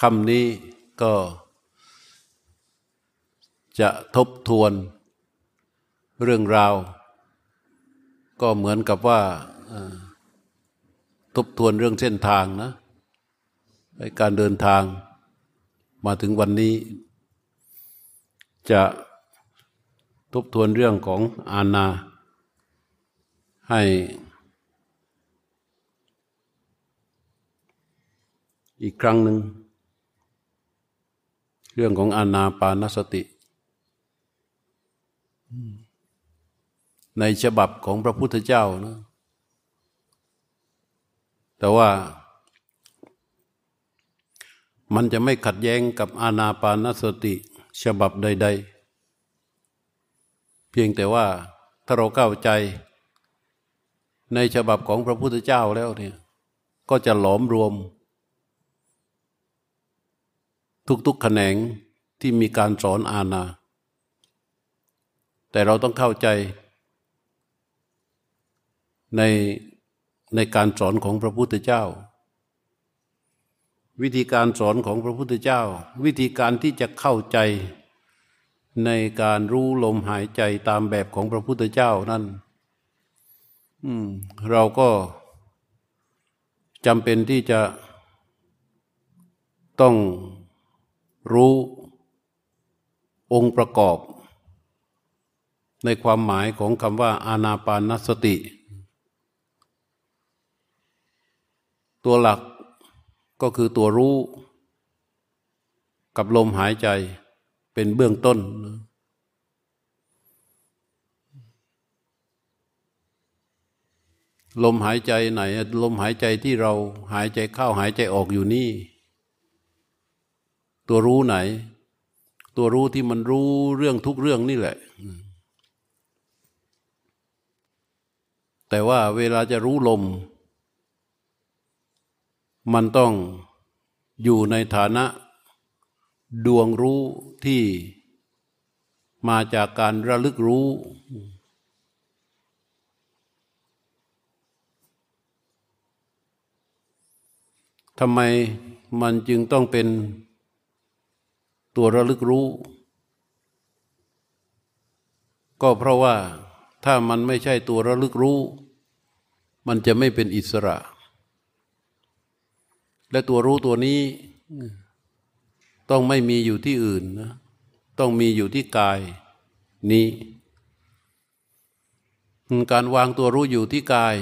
คำนี้ก็จะทบทวนเรื่องราว ก็เหมือนกับว่าทบทวนเรื่องเส้นทางนะการเดินทางมาถึงวันนี้ จะทบทวนเรื่องของอาณาให้อีกครั้งหนึ่ง เรื่องของอานาปานสติ ในฉบับของพระพุทธเจ้านะแต่ว่า มันจะไม่ขัดแย้งกับอานาปานสติ ฉบับใด ๆ เพียงแต่ว่าถ้าเราเข้าใจ ในฉบับของพระพุทธเจ้าแล้วเนี่ย ก็จะหลอมรวม ทุกๆแขนงที่มีการสอนอาณา แต่เราต้องเข้าใจ ในในการสอนของพระพุทธเจ้า วิธีการสอนของพระพุทธเจ้า วิธีการที่จะเข้าใจในการรู้ลมหายใจตามแบบของพระพุทธเจ้านั่นเราก็จำเป็นที่จะต้อง รู้องค์ประกอบ ในความหมายของคำว่า อานาปานสติ ตัวหลักก็คือตัวรู้ กับลมหายใจเป็นเบื้องต้น ลมหายใจไหน ลมหายใจที่เราหายใจเข้าหายใจออกอยู่นี่ ตัวรู้ไหน ตัวรู้ที่มันรู้เรื่องทุกเรื่องนี่แหละ แต่ว่าเวลาจะรู้ลม มันต้องอยู่ในฐานะดวงรู้ที่มาจากการระลึกรู้ ทำไมมันจึงต้องเป็น ตัวระลึกรู้ ก็เพราะว่าถ้ามันไม่ใช่ตัวระลึกรู้ มันจะไม่เป็นอิสระ และตัวรู้ตัวนี้ ต้องไม่มีอยู่ที่อื่นนะต้องมีอยู่ที่กายนี้ การวางตัวรู้อยู่ที่กาย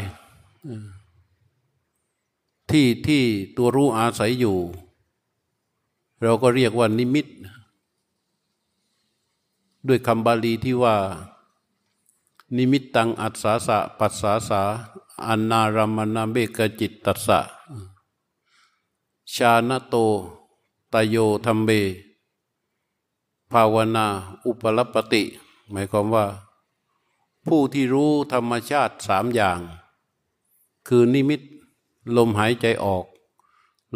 ที่ที่ตัวรู้อาศัยอยู่ เราก็เรียกว่านิมิต ด้วยคำบาลีที่ว่า นิมิตตังอัศสาสะปัสสาสาอันนารามนาเบกจิตตัสสะ ชาณโต ตโยธรรมเบ ภาวนาอุปลปติ หมายความว่า ผู้ที่รู้ธรรมชาติสามอย่าง คือนิมิต ลมหายใจออก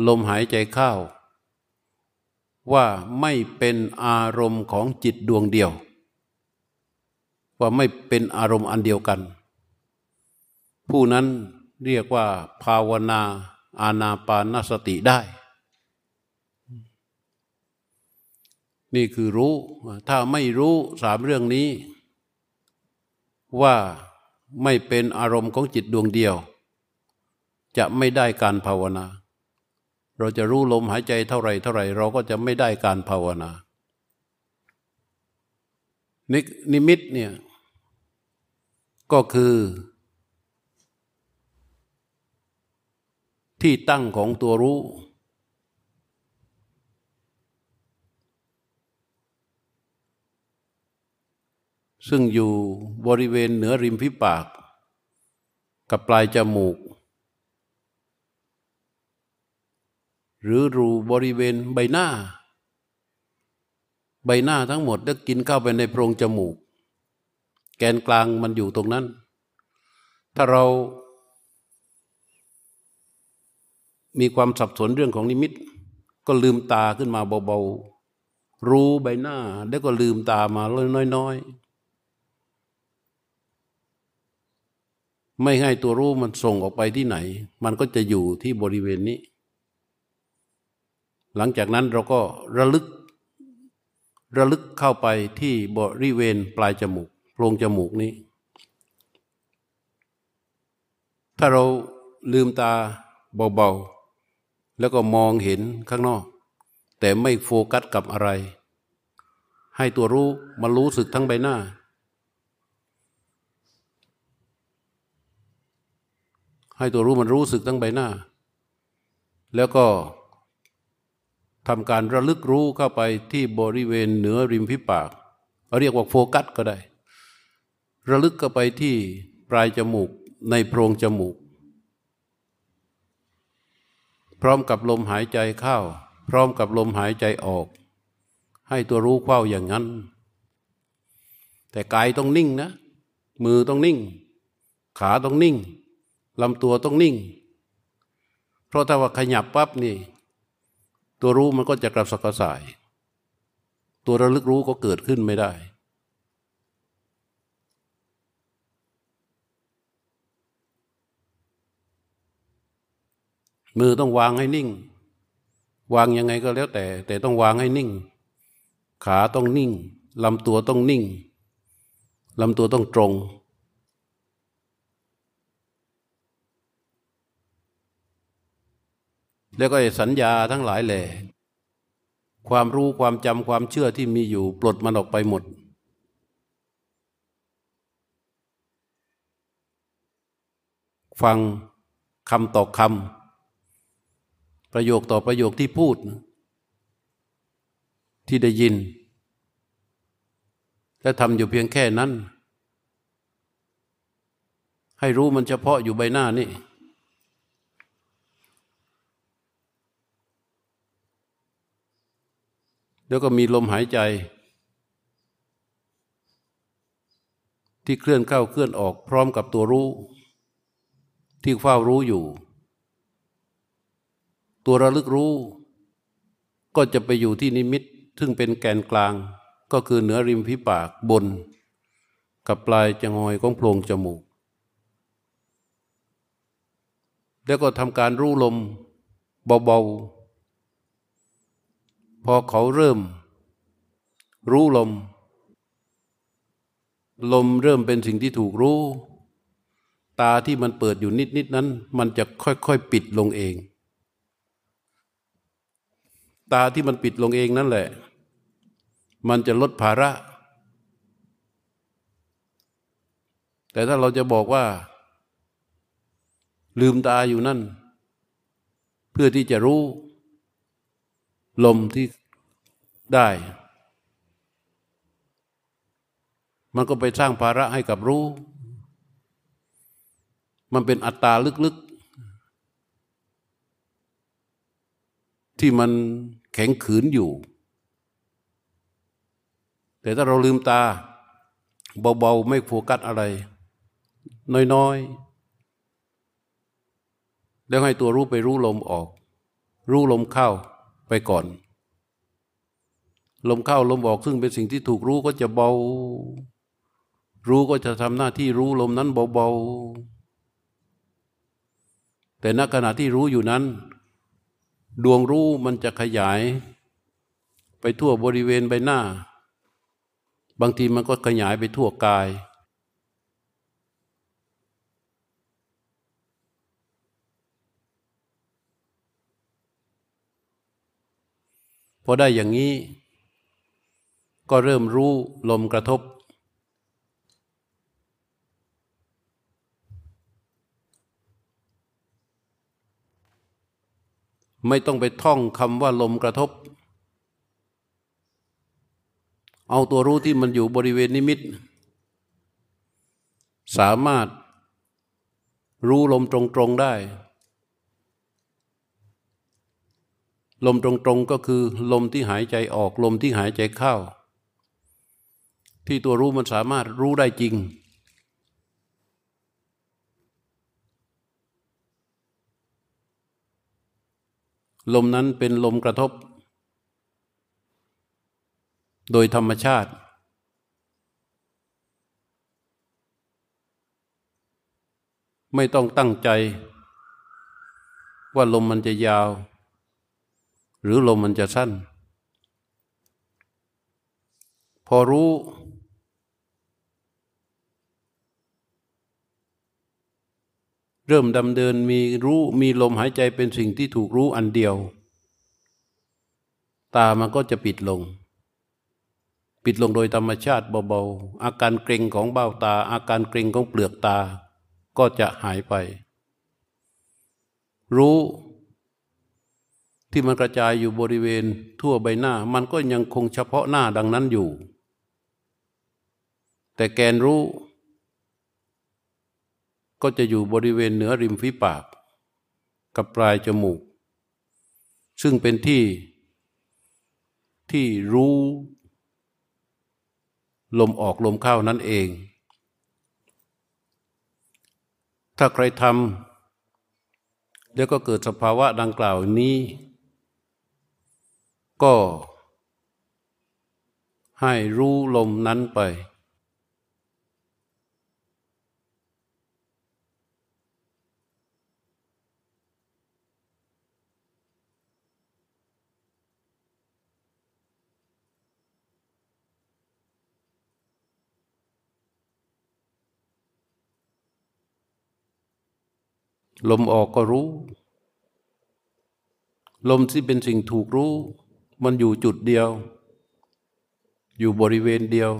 ลมหายใจเข้า ว่าไม่เป็นอารมณ์ของจิตดวงเดียว ว่าไม่เป็นอารมณ์อันเดียวกัน ผู้นั้นเรียกว่าภาวนาอานาปานสติได้ นี่คือรู้ ถ้าไม่รู้สามเรื่องนี้ ว่าไม่เป็นอารมณ์ของจิตดวงเดียว จะไม่ได้การภาวนา เราจะรู้ลมหายใจเท่าไรเท่าไรเราก็จะไม่ได้การภาวนา นิมิตเนี่ยก็คือ ที่ตั้งของตัวรู้ ซึ่งอยู่บริเวณเหนือริมฝีปาก กับปลายจมูก หรือรูบริเวณใบหน้า ใบหน้าทั้งหมดได้กินเข้าไปในโพรงจมูก แกนกลางมันอยู่ตรงนั้น ถ้าเรา มีความสับสนเรื่องของนิมิต ก็ลืมตาขึ้นมาเบาๆ รู้ใบหน้าแล้วก็ลืมตามาน้อยๆไม่ให้ตัวรู้มันส่งออกไปที่ไหน มันก็จะอยู่ที่บริเวณนี้ หลังจากนั้นเราก็ระลึก ระลึกเข้าไปที่บริเวณปลายจมูกโพรงจมูกนี้ ถ้าเราลืมตาเบาๆ แล้วก็มองเห็นข้างนอก แต่ไม่โฟกัสกับอะไร ให้ตัวรู้มารู้สึกทั้งใบหน้าให้ตัวรู้มันรู้สึกทั้งใบหน้า แล้วก็ ทำการระลึกรู้เข้าไปที่บริเวณเหนือริมฝีปาก เรียกว่าโฟกัสก็ได้ ระลึกเข้าไปที่ปลายจมูกในโพรงจมูก พร้อมกับลมหายใจเข้า พร้อมกับลมหายใจออก ให้ตัวรู้เข้าอย่างนั้น แต่กายต้องนิ่งนะ มือต้องนิ่ง ขาต้องนิ่งลำตัวต้องนิ่ง เพราะถ้าว่าขยับปั๊บนี่ ตัวรู้มันก็จะกระสับกระส่าย ตัวระลึกรู้ก็เกิดขึ้นไม่ได้ มือต้องวางให้นิ่ง วางยังไงก็แล้วแต่ แต่ต้องวางให้นิ่ง ขาต้องนิ่งลำตัวต้องนิ่งลำตัวต้องตรง แล้วก็สัญญาทั้งหลายแหล่ความรู้ความจำความเชื่อที่มีอยู่ ปลดมันออกไปหมด ฟังคำต่อคำประโยคต่อประโยคที่พูด ที่ได้ยิน และทำอยู่เพียงแค่นั้น ให้รู้มันเฉพาะอยู่ใบหน้านี่ แล้วก็มีลมหายใจ ที่เคลื่อนเข้าเคลื่อนออกพร้อมกับตัวรู้ ที่เฝ้ารู้อยู่ ตัวระลึกรู้ ก็จะไปอยู่ที่นิมิต ซึ่งเป็นแกนกลางก็คือเหนือริมฝีปากบน กับปลายจงอยของโพรงจมูก แล้วก็ทำการรู้ลมเบาๆ พอเขาเริ่ม รู้ลม ลมเริ่มเป็นสิ่งที่ถูกรู้ ตาที่มันเปิดอยู่นิดๆนั้น มันจะค่อยๆปิดลงเอง ตาที่มันปิดลงเองนั่นแหละ มันจะลดภาระ แต่ถ้าเราจะบอกว่า ลืมตาอยู่นั่น เพื่อที่จะรู้ ลมที่ได้ มันก็ไปสร้างภาระให้กับรู้ มันเป็นอัตตาลึกๆ ที่มันแข็งขืนอยู่ แต่ถ้าเราลืมตา เบาๆ ไม่โฟกัสอะไร น้อยๆ แล้วให้ตัวรู้ไปรู้ลมออก รู้ลมเข้า ไปก่อน ลมเข้าลมออกซึ่งเป็นสิ่งที่ถูกรู้ก็จะเบา รู้ก็จะทำหน้าที่รู้ลมนั้นเบาๆ แต่ณขณะที่รู้อยู่นั้น ดวงรู้มันจะขยาย ไปทั่วบริเวณใบหน้า บางทีมันก็ขยายไปทั่วกายพ อได้อย่างนี้ ก็เริ่มรู้ลมกระทบ ไม่ต้องไปท่องคำว่าลมกระทบ เอาตัวรู้ที่มันอยู่บริเวณนิมิต สามารถรู้ลมตรงๆได้ ลมตรงๆก็คือลมที่หายใจออกลมที่หายใจเข้า ที่ตัวรู้มันสามารถรู้ได้จริง ลมนั้นเป็นลมกระทบ โดยธรรมชาติ ไม่ต้องตั้งใจ ว่าลมมันจะยาว หรือลมมันจะสั้น พอรู้ เริ่มดำเดินมีรู้มีลมหายใจเป็นสิ่งที่ถูกรู้อันเดียว ตามันก็จะปิดลง ปิดลงโดยธรรมชาติเบาๆ อาการเกร็งของเบ้าตา อาการเกร็งของเปลือกตา ก็จะหายไป รู้ ที่มันกระจายอยู่บริเวณทั่วใบหน้า มันก็ยังคงเฉพาะหน้าดังนั้นอยู่ แต่แกนรู้ ก็จะอยู่บริเวณเหนือริมฝีปาก กับปลายจมูก ซึ่งเป็นที่ที่รู้ ลมออกลมเข้านั่นเอง ถ้าใครทำแล้วก็เกิดสภาวะดังกล่าวนี้ ก็ ให้รู้ลมนั้นไป ลมออกก็รู้ ลมที่เป็นสิ่งถูกรู้ มันอยู่จุดเดียว อยู่บริเวณเดียว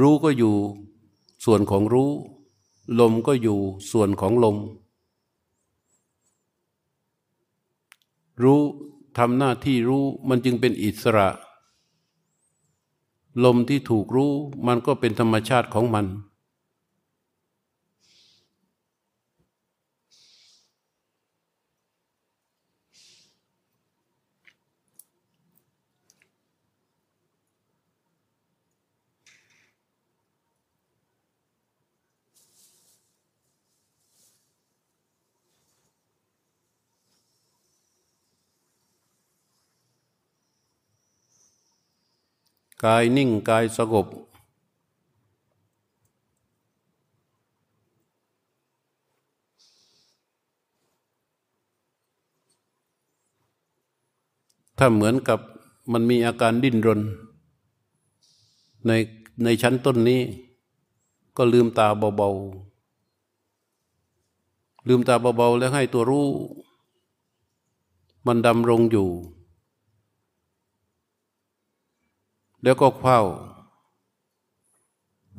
รู้ก็อยู่ส่วนของรู้ ลมก็อยู่ส่วนของลม รู้ทำหน้าที่รู้มันจึงเป็นอิสระ ลมที่ถูกรู้มันก็เป็นธรรมชาติของมัน กายนิ่งกายสงบถ้าเหมือนกับมันมีอาการดิ้นรน ในในชั้นต้นนี้ ก็ลืมตาเบาๆลืมตาเบาๆแล้วให้ตัวรู้ มันดำรงอยู่ แล้วก็เฝ้า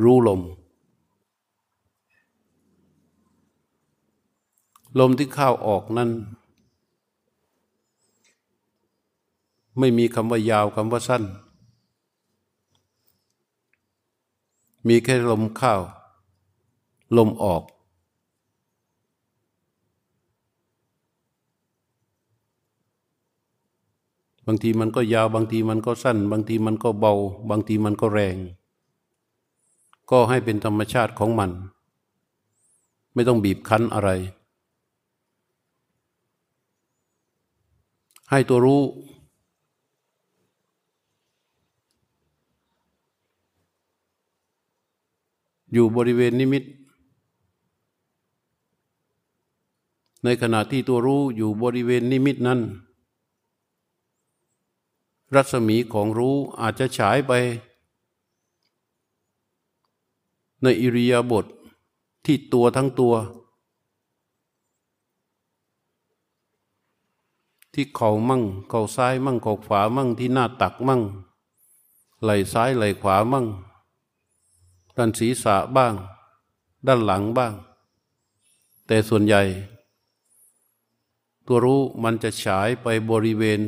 รู้ลม ลมที่เข้าออกนั้น ไม่มีคำว่ายาวคำว่าสั้น มีแค่ลมเข้า ลมออก บางทีมันก็ยาวบางทีมันก็สั้น บางทีมันก็เบา บางทีมันก็แรง ก็ให้เป็นธรรมชาติของมัน ไม่ต้องบีบคั้นอะไร ให้ตัวรู้ อยู่บริเวณนิมิต ในขณะที่ตัวรู้อยู่บริเวณนิมิตนั้น รัศมีของรู้อาจจะฉายไป ในอิริยาบถทที่ตัวทั้งตัว ที่เข่ามั่ง เข่าซ้ายมั่งเข่าขวามั่งที่หน้าตักมั่ง ไหล่ซ้ายไหล่ขวามั่ง ด้านศีรษะบ้าง ด้านหลังบ้าง แต่ส่วนใหญ่ ตัวรู้มันจะฉายไปบริเวณ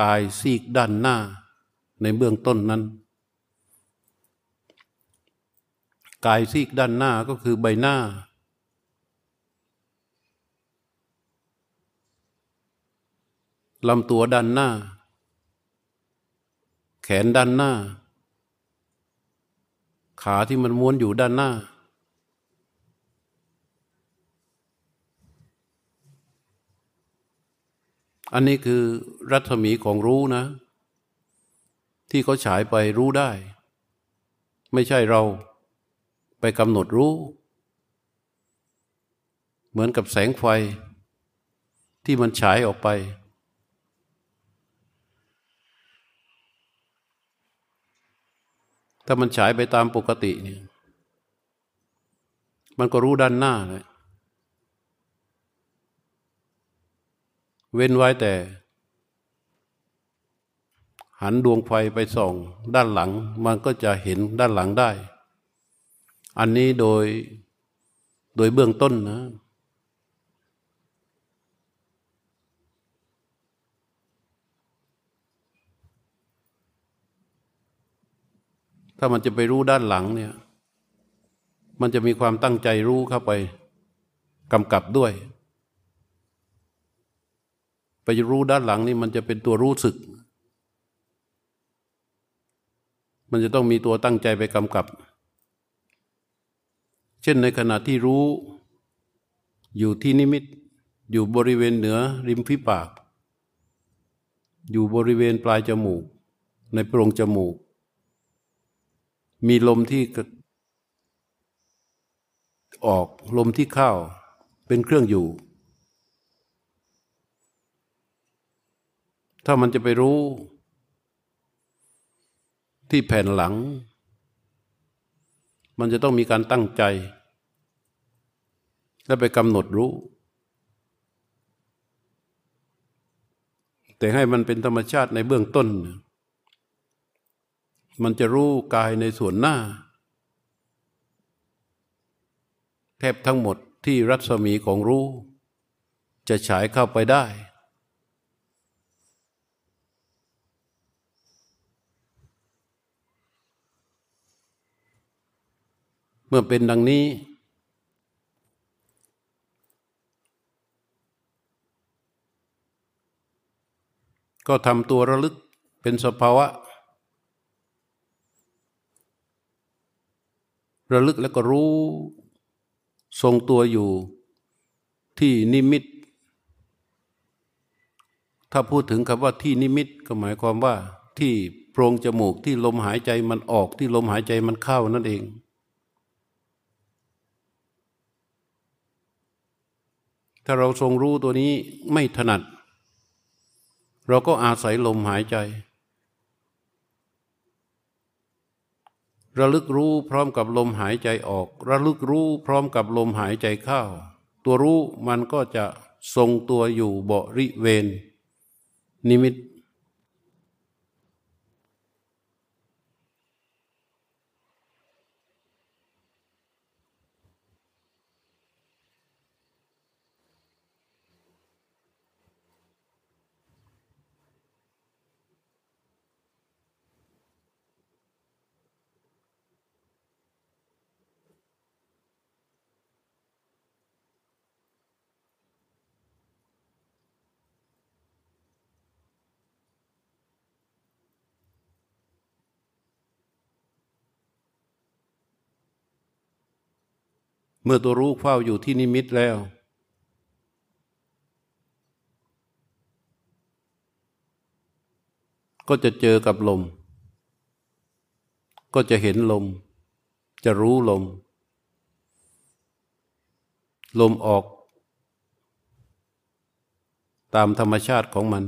กายซีกด้านหน้า ในเบื้องต้นนั้น กายซีกด้านหน้าก็คือใบหน้า ลำตัวด้านหน้า แขนด้านหน้า ขาที่มันม้วนอยู่ด้านหน้า อันนี้คือรัศมีของรู้นะ ที่เขาฉายไปรู้ได้ ไม่ใช่เราไปกำหนดรู้ เหมือนกับแสงไฟ ที่มันฉายออกไป ถ้ามันฉายไปตามปกติเนี่ยมันก็รู้ด้านหน้าเลย เว้นไว้แต่ หันดวงไฟไปส่องด้านหลัง มันก็จะเห็นด้านหลังได้ อันนี้โดยโดยเบื้องต้นนะถ้ามันจะไปรู้ด้านหลังเนี่ย มันจะมีความตั้งใจรู้เข้าไปกำกับด้วย ไปรู้ด้านหลังนี่มันจะเป็นตัวรู้สึก มันจะต้องมีตัวตั้งใจไปกำกับ เช่นในขณะที่รู้ อยู่ที่นิมิต อยู่บริเวณเหนือริมฝีปาก อยู่บริเวณปลายจมูก ในโพรงจมูก มีลมที่ออกลมที่เข้าเป็นเครื่องอยู่ ถ้ามันจะไปรู้ ที่แผ่นหลัง มันจะต้องมีการตั้งใจ และไปกำหนดรู้ แต่ให้มันเป็นธรรมชาติในเบื้องต้น มันจะรู้กายในส่วนหน้า แทบทั้งหมดที่รัศมีของรู้ จะฉายเข้าไปได้ เมื่อเป็นดังนี้ ก็ทำตัวระลึกเป็นสภาวะ ระลึกแล้วก็รู้ทรงตัวอยู่ที่นิมิต ถ้าพูดถึงคำว่าที่นิมิตก็หมายความว่าที่โพรงจมูกที่ลมหายใจมันออกที่ลมหายใจมันเข้านั่นเอง ถ้าเราทรงรู้ตัวนี้ไม่ถนัด เราก็อาศัยลมหายใจ ระลึกรู้พร้อมกับลมหายใจออก ระลึกรู้พร้อมกับลมหายใจเข้า ตัวรู้มันก็จะทรงตัวอยู่บริเวณ นิมิต เมื่อตัวรู้เฝ้าอยู่ที่นิมิตแล้ว ก็จะเจอกับลม ก็จะเห็นลม จะรู้ลม ลมออก ตามธรรมชาติของมัน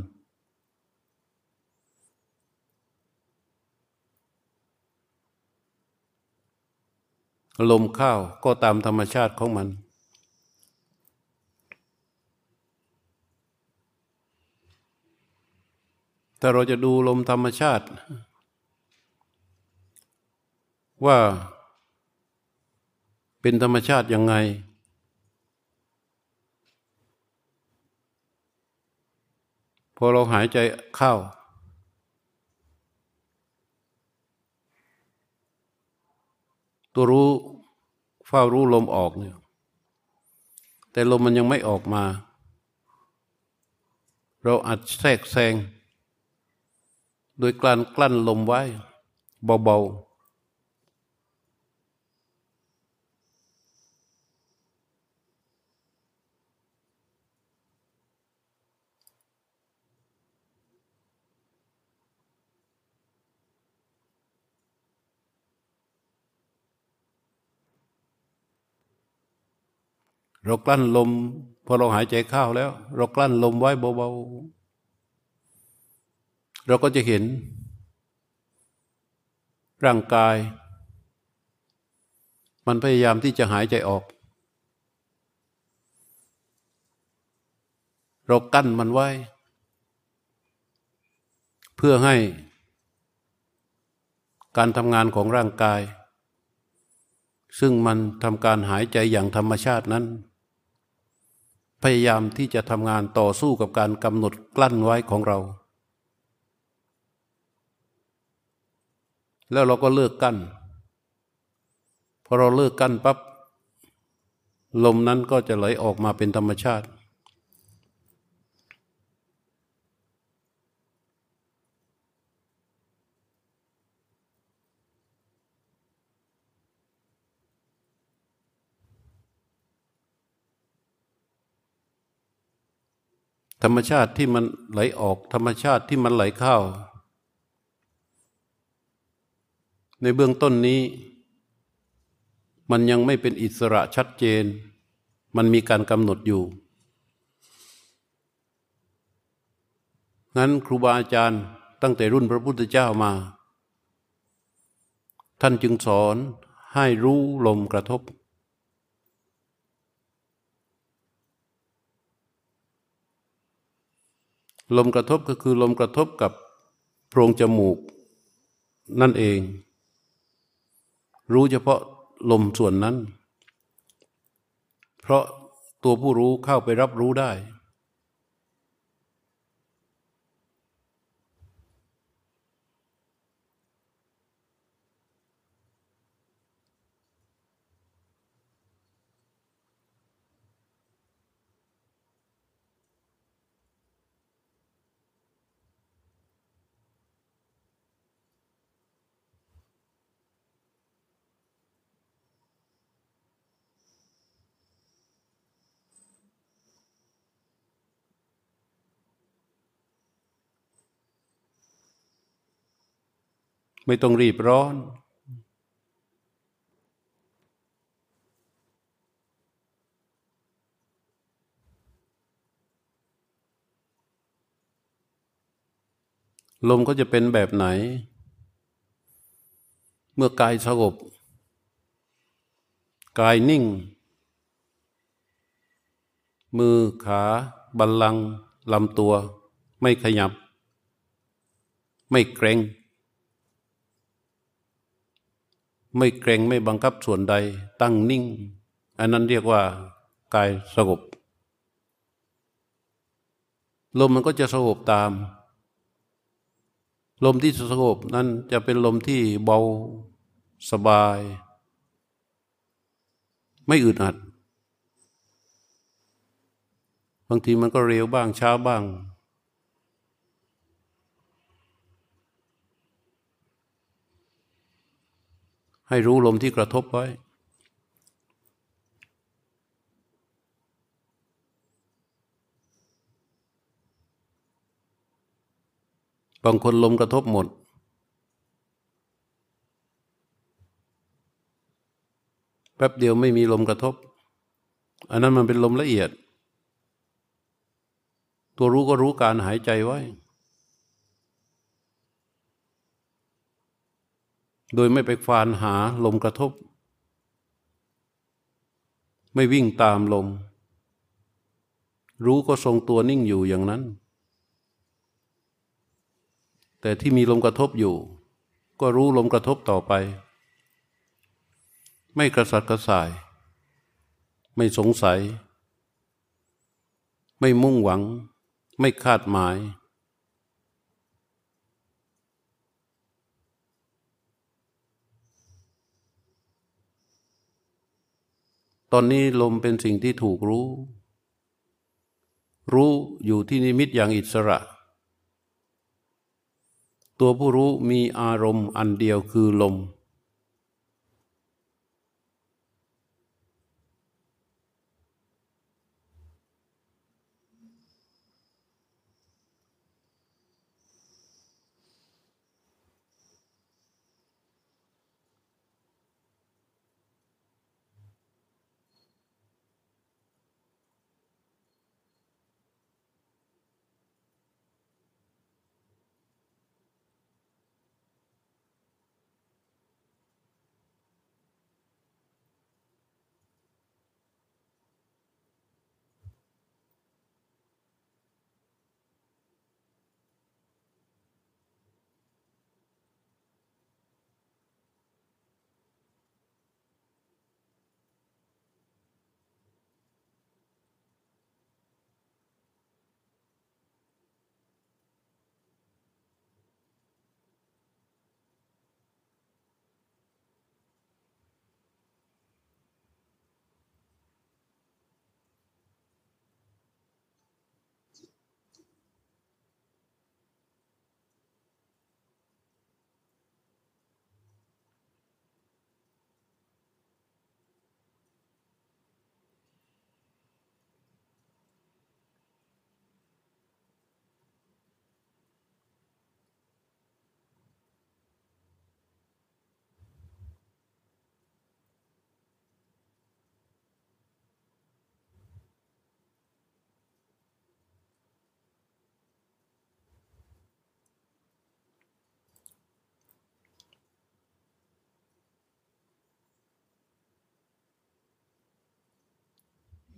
ลมเข้าก็ตามธรรมชาติของมันถ้าเราจะดูลมธรรมชาติ ว่าเป็นธรรมชาติยังไง พอเราหายใจเข้า ตัวรู้เฝ้ารู้ลมออกเนี่ยแต่ลมมันยังไม่ออกมา เราอัดแทรกแซง โดยกลั้นกลั้นลมไว้ เบาๆ เรากลั้นลม พอเราหายใจเข้าแล้ว เรากลั้นลมไว้เบาๆ เราก็จะเห็น ร่างกาย มันพยายามที่จะหายใจออก เรากั้นมันไว้ เพื่อให้ การทำงานของร่างกาย ซึ่งมันทำการหายใจอย่างธรรมชาตินั้น พยายามที่จะทำงานต่อสู้กับการกำหนดกลั้นไว้ของเรา แล้วเราก็เลิกกั้นพอเราเลิกกั้นปั๊บลมนั้นก็จะไหลออกมาเป็นธรรมชาติธ รรมชาติที่มันไหลออก ธรรมชาติที่มันไหลเข้า ในเบื้องต้นนี้ มันยังไม่เป็นอิสระชัดเจน มันมีการกำหนดอยู่ งั้นครูบาอาจารย์ตั้งแต่รุ่นพระพุทธเจ้ามา ท่านจึงสอนให้รู้ลมกระทบ ลมกระทบก็คือลมกระทบกับโพรงจมูก นั่นเอง รู้เฉพาะลมส่วนนั้น เพราะตัวผู้รู้เข้าไปรับรู้ได้ ไม่ต้องรีบร้อน ลมก็จะเป็นแบบไหน เมื่อกายสงบกายนิ่ง มือขาบัลลังลำตัว ไม่ขยับ ไม่เกรง ไม่เกรงไม่บังคับส่วนใด ตั้งนิ่ง อันนั้นเรียกว่ากายสงบลมมันก็จะสงบตาม ลมที่สงบนั้นจะเป็นลมที่เบาสบาย ไม่อึดอัดบางทีมันก็เร็วบ้างช้าบ้าง ให้รู้ลมที่กระทบไว้ บางคนลมกระทบหมด แป๊บเดียวไม่มีลมกระทบ อันนั้นมันเป็นลมละเอียด ตัวรู้ก็รู้การหายใจไว้ โดยไม่ไปฟานหาลมกระทบ ไม่วิ่งตามลม รู้ก็ทรงตัวนิ่งอยู่อย่างนั้น แต่ที่มีลมกระทบอยู่ ก็รู้ลมกระทบต่อไป ไม่กระสัดกระส่าย ไม่สงสัย ไม่มุ่งหวัง ไม่คาดหมาย ตอนนี้ลมเป็นสิ่งที่ถูกรู้ รู้อยู่ที่นิมิตอย่างอิสระ ตัวผู้รู้มีอารมณ์อันเดียวคือลม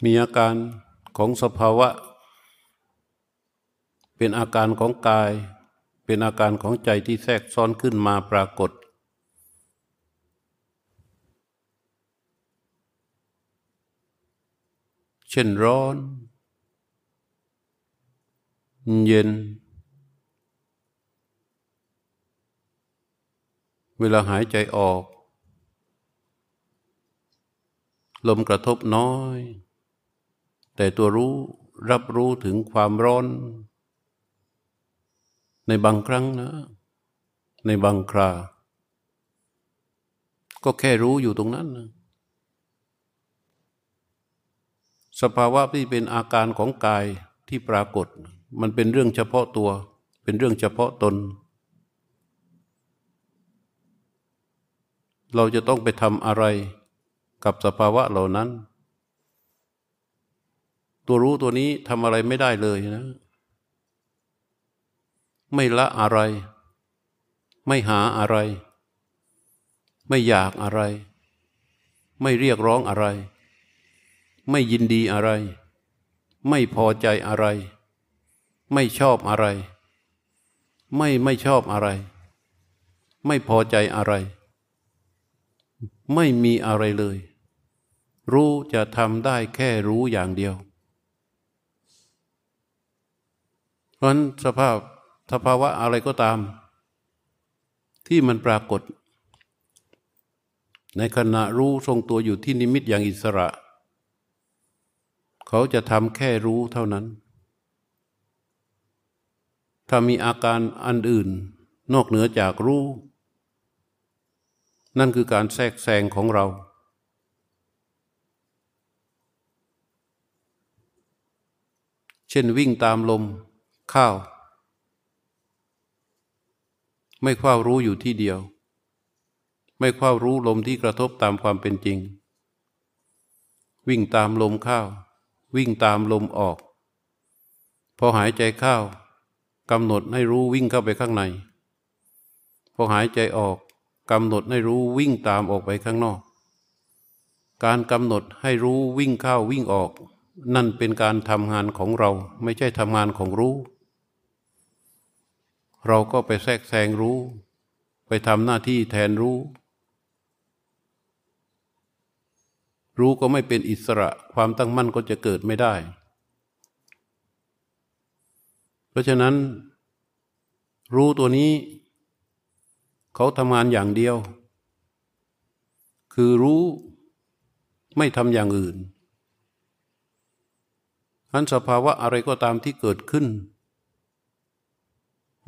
มีอาการของสภาวะ เป็นอาการของกาย เป็นอาการของใจที่แทรกซ้อนขึ้นมาปรากฏ เช่นร้อน เย็น เวลาหายใจออก ลมกระทบน้อย แต่ตัวรู้รับรู้ถึงความร้อน ในบางครั้งนะ ในบางครา ก็แค่รู้อยู่ตรงนั้นนะสภาวะที่เป็นอาการของกายที่ปรากฏ มันเป็นเรื่องเฉพาะตัว เป็นเรื่องเฉพาะตน เราจะต้องไปทำอะไรกับสภาวะเหล่านั้น ตัวรู้ตัวนี้ทำอะไรไม่ได้เลยนะ ไม่ละอะไร ไม่หาอะไร ไม่อยากอะไร ไม่เรียกร้องอะไร ไม่ยินดีอะไร ไม่พอใจอะไร ไม่ชอบอะไร ไม่ไม่ชอบอะไร ไม่พอใจอะไร ไม่มีอะไรเลย รู้จะทำได้แค่รู้อย่างเดียว เพราะนั้นสภาพสภาวะอะไรก็ตาม ที่มันปรากฏ ในขณะรู้ทรงตัวอยู่ที่นิมิตอย่างอิสระ เขาจะทำแค่รู้เท่านั้น ถ้ามีอาการอันอื่น นอกเหนือจากรู้ นั่นคือการแทรกแซงของเราเช่นวิ่งตามลม ข้าว ไม่คว้ารู้อยู่ที่เดียว ไม่คว้ารู้ลมที่กระทบตามความเป็นจริง วิ่งตามลมเข้า วิ่งตามลมออก พอหายใจเข้ากำหนดให้รู้วิ่งเข้าไปข้างใน พอหายใจออกกำหนดให้รู้วิ่งตามออกไปข้างนอก การกำหนดให้รู้วิ่งเข้าวิ่งออก นั่นเป็นการทำงานของเราไม่ใช่ทำงานของรู้ เราก็ไปแทรกแซงรู้ ไปทำหน้าที่แทนรู้ รู้ก็ไม่เป็นอิสระความตั้งมั่นก็จะเกิดไม่ได้ เพราะฉะนั้น รู้ตัวนี้ เขาทำงานอย่างเดียว คือรู้ไม่ทำอย่างอื่นนั้นสภาวะอะไรก็ตามที่เกิดขึ้น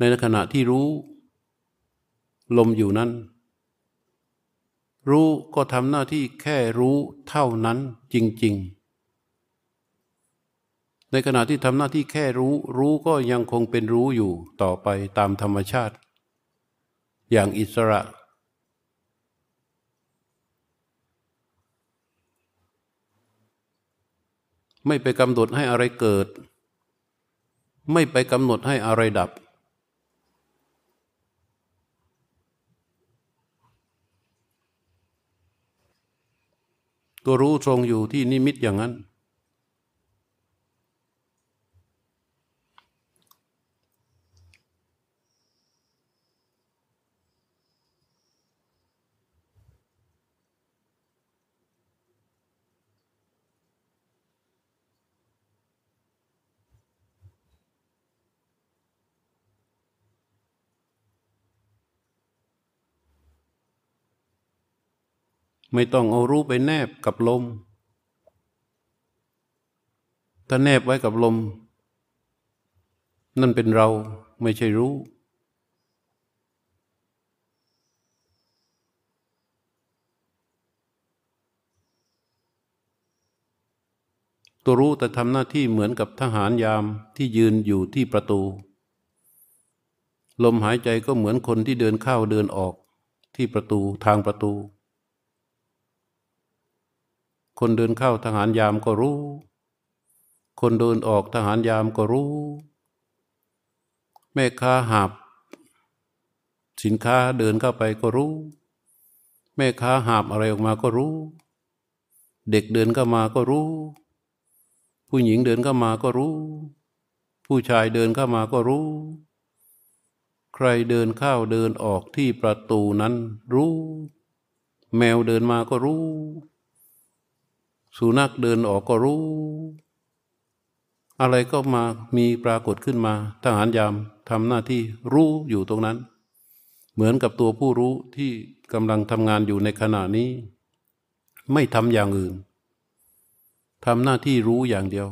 ในขณะที่รู้ ลมอยู่นั้น รู้ก็ทำหน้าที่แค่รู้เท่านั้นจริง ๆ ในขณะที่ทำหน้าที่แค่รู้ รู้ก็ยังคงเป็นรู้อยู่ต่อไปตามธรรมชาติ อย่างอิสระไม่ไปกำหนดให้อะไรเกิด ไม่ไปกำหนดให้อะไรดับ ตัวรู้ทรงอยู่ที่นิมิตอย่างนั้น ไม่ต้องเอารู้ไปแนบกับลม ถ้าแนบไว้กับลม นั่นเป็นเราไม่ใช่รู้ ตัวรู้แต่ทำหน้าที่เหมือนกับทหารยามที่ยืนอยู่ที่ประตู ลมหายใจก็เหมือนคนที่เดินเข้าเดินออกที่ประตูทางประตู คนเดินเข้าทหารยามก็รู้ คนเดินออกทหารยามก็รู้ แม่ค้าหาบ สินค้าเดินเข้าไปก็รู้ แม่ค้าหาบอะไรออกมาก็รู้ เด็กเดินเข้ามาก็รู้ ผู้หญิงเดินเข้ามาก็รู้ ผู้ชายเดินเข้ามาก็รู้ ใครเดินเข้าเดินออกที่ประตูนั้นรู้ แมวเดินมาก็รู้ สุนัขเดินออกก็รู้ อะไรก็มามีปรากฏขึ้นมาทหารยามทำหน้าที่รู้อยู่ตรงนั้น เหมือนกับตัวผู้รู้ที่กำลังทำงานอยู่ในขณะนี้ ไม่ทำอย่างอื่นทำหน้าที่รู้อย่างเดียว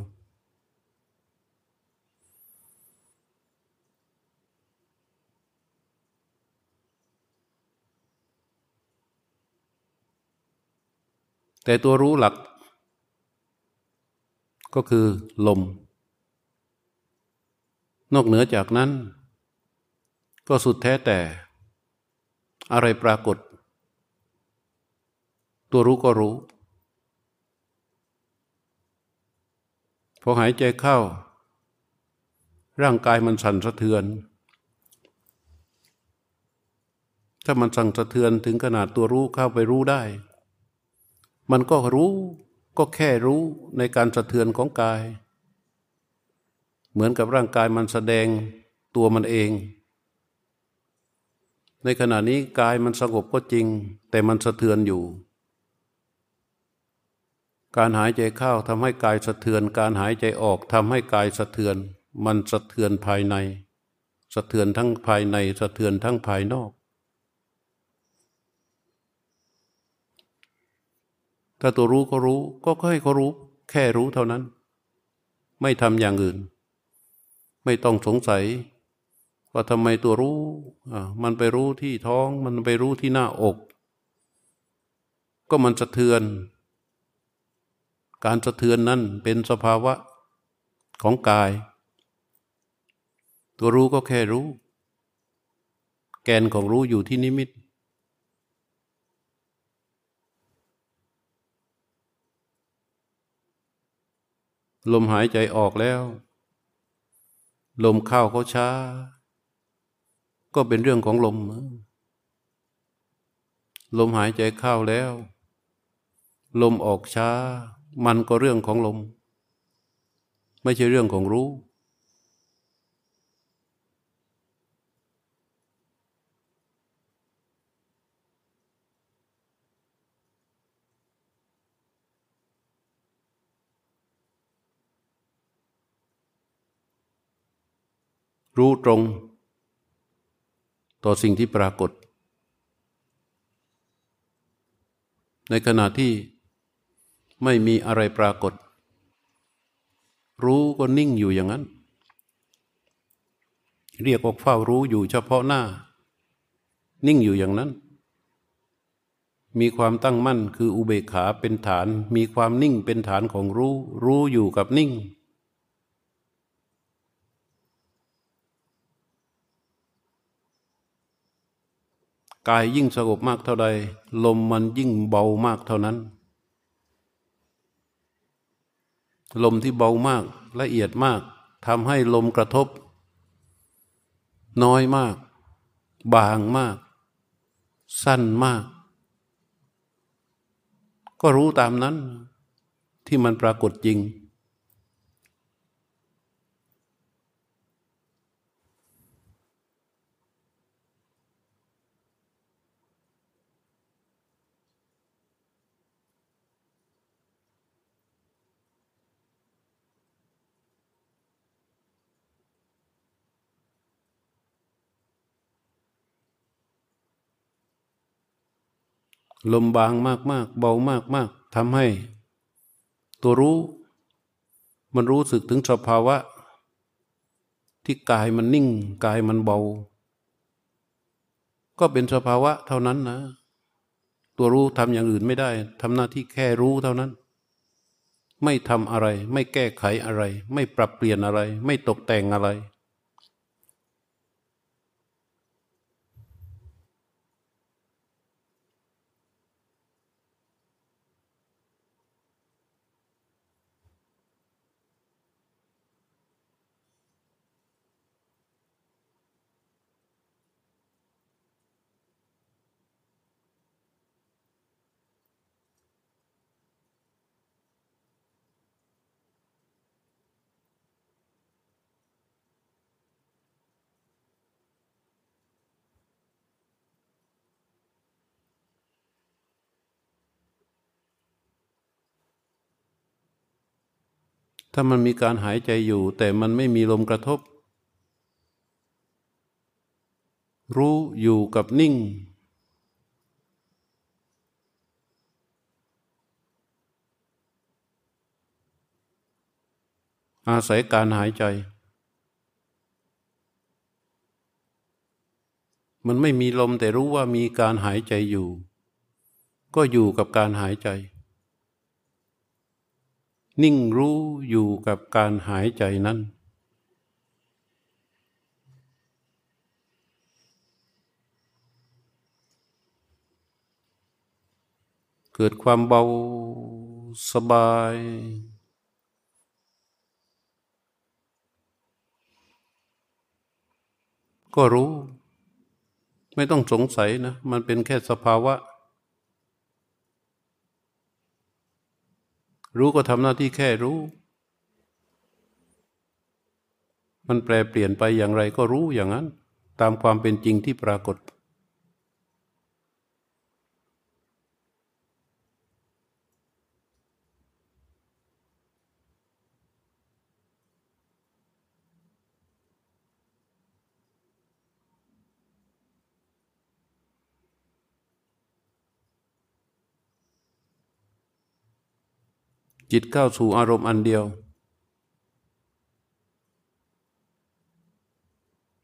แต่ตัวรู้หลัก ก็คือลม นอกเหนือจากนั้น ก็สุดแท้แต่ อะไรปรากฏ ตัวรู้ก็รู้ พอหายใจเข้า ร่างกายมันสั่นสะเทือน ถ้ามันสั่นสะเทือนถึงขนาดตัวรู้เข้าไปรู้ได้ มันก็รู้ ก็แค่รู้ในการสะเทือนของกาย เหมือนกับร่างกายมันแสดงตัวมันเอง ในขณะนี้กายมันสงบก็จริง แต่มันสะเทือนอยู่ การหายใจเข้าทำให้กายสะเทือน การหายใจออกทำให้กายสะเทือน มันสะเทือนภายใน สะเทือนทั้งภายในสะเทือนทั้งภายนอก ถ้าตัวรู้ก็รู้ก็ให้เขารู้ แค่รู้เท่านั้น ไม่ทำอย่างอื่น ไม่ต้องสงสัย ว่าทำไมตัวรู้มันไปรู้ที่ท้อง มันไปรู้ที่หน้าอก ก็มันสะเทือน การสะเทือนนั้นเป็นสภาวะของกาย ตัวรู้ก็แค่รู้ แกนของรู้อยู่ที่นิมิต ลมหายใจออกแล้ว ลมเข้าเขาช้า ก็เป็นเรื่องของลม ลมหายใจเข้าแล้ว ลมออกช้า มันก็เรื่องของลม ไม่ใช่เรื่องของรู้ รู้ตรง ต่อสิ่งที่ปรากฏ ในขณะที่ไม่มีอะไรปรากฏ รู้ก็นิ่งอยู่อย่างนั้น เรียกว่าเฝ้ารู้อยู่เฉพาะหน้า นิ่งอยู่อย่างนั้น มีความตั้งมั่นคืออุเบกขาเป็นฐาน มีความนิ่งเป็นฐานของรู้ รู้อยู่กับนิ่ง กายยิ่งสงบมากเท่าใด ลมมันยิ่งเบามากเท่านั้น ลมที่เบามากละเอียดมากทำให้ลมกระทบ น้อยมาก บางมาก สั้นมาก ก็รู้ตามนั้นที่มันปรากฏจริง ลมบางมากมากเบามากมากทำให้ ตัวรู้ มันรู้สึกถึงสภาวะ ที่กายมันนิ่ง กายมันเบา ก็เป็นสภาวะเท่านั้นนะ ตัวรู้ทำอย่างอื่นไม่ได้ทำหน้าที่แค่รู้เท่านั้น ไม่ทำอะไร ไม่แก้ไขอะไร ไม่ปรับเปลี่ยนอะไร ไม่ตกแต่งอะไร ถ้ามันมีการหายใจอยู่ แต่มันไม่มีลมกระทบ รู้อยู่กับนิ่ง อาศัยการหายใจ มันไม่มีลมแต่รู้ว่ามีการหายใจอยู่ ก็อยู่กับการหายใจ นิ่งรู้อยู่กับการหายใจนั้น เกิดความเบาสบาย ก็รู้ ไม่ต้องสงสัยนะ มันเป็นแค่สภาวะ รู้ก็ทำหน้าที่แค่รู้ มันแปลเปลี่ยนไปอย่างไรก็รู้อย่างนั้น ตามความเป็นจริงที่ปรากฏ จิตเข้าสู่อารมณ์อันเดียว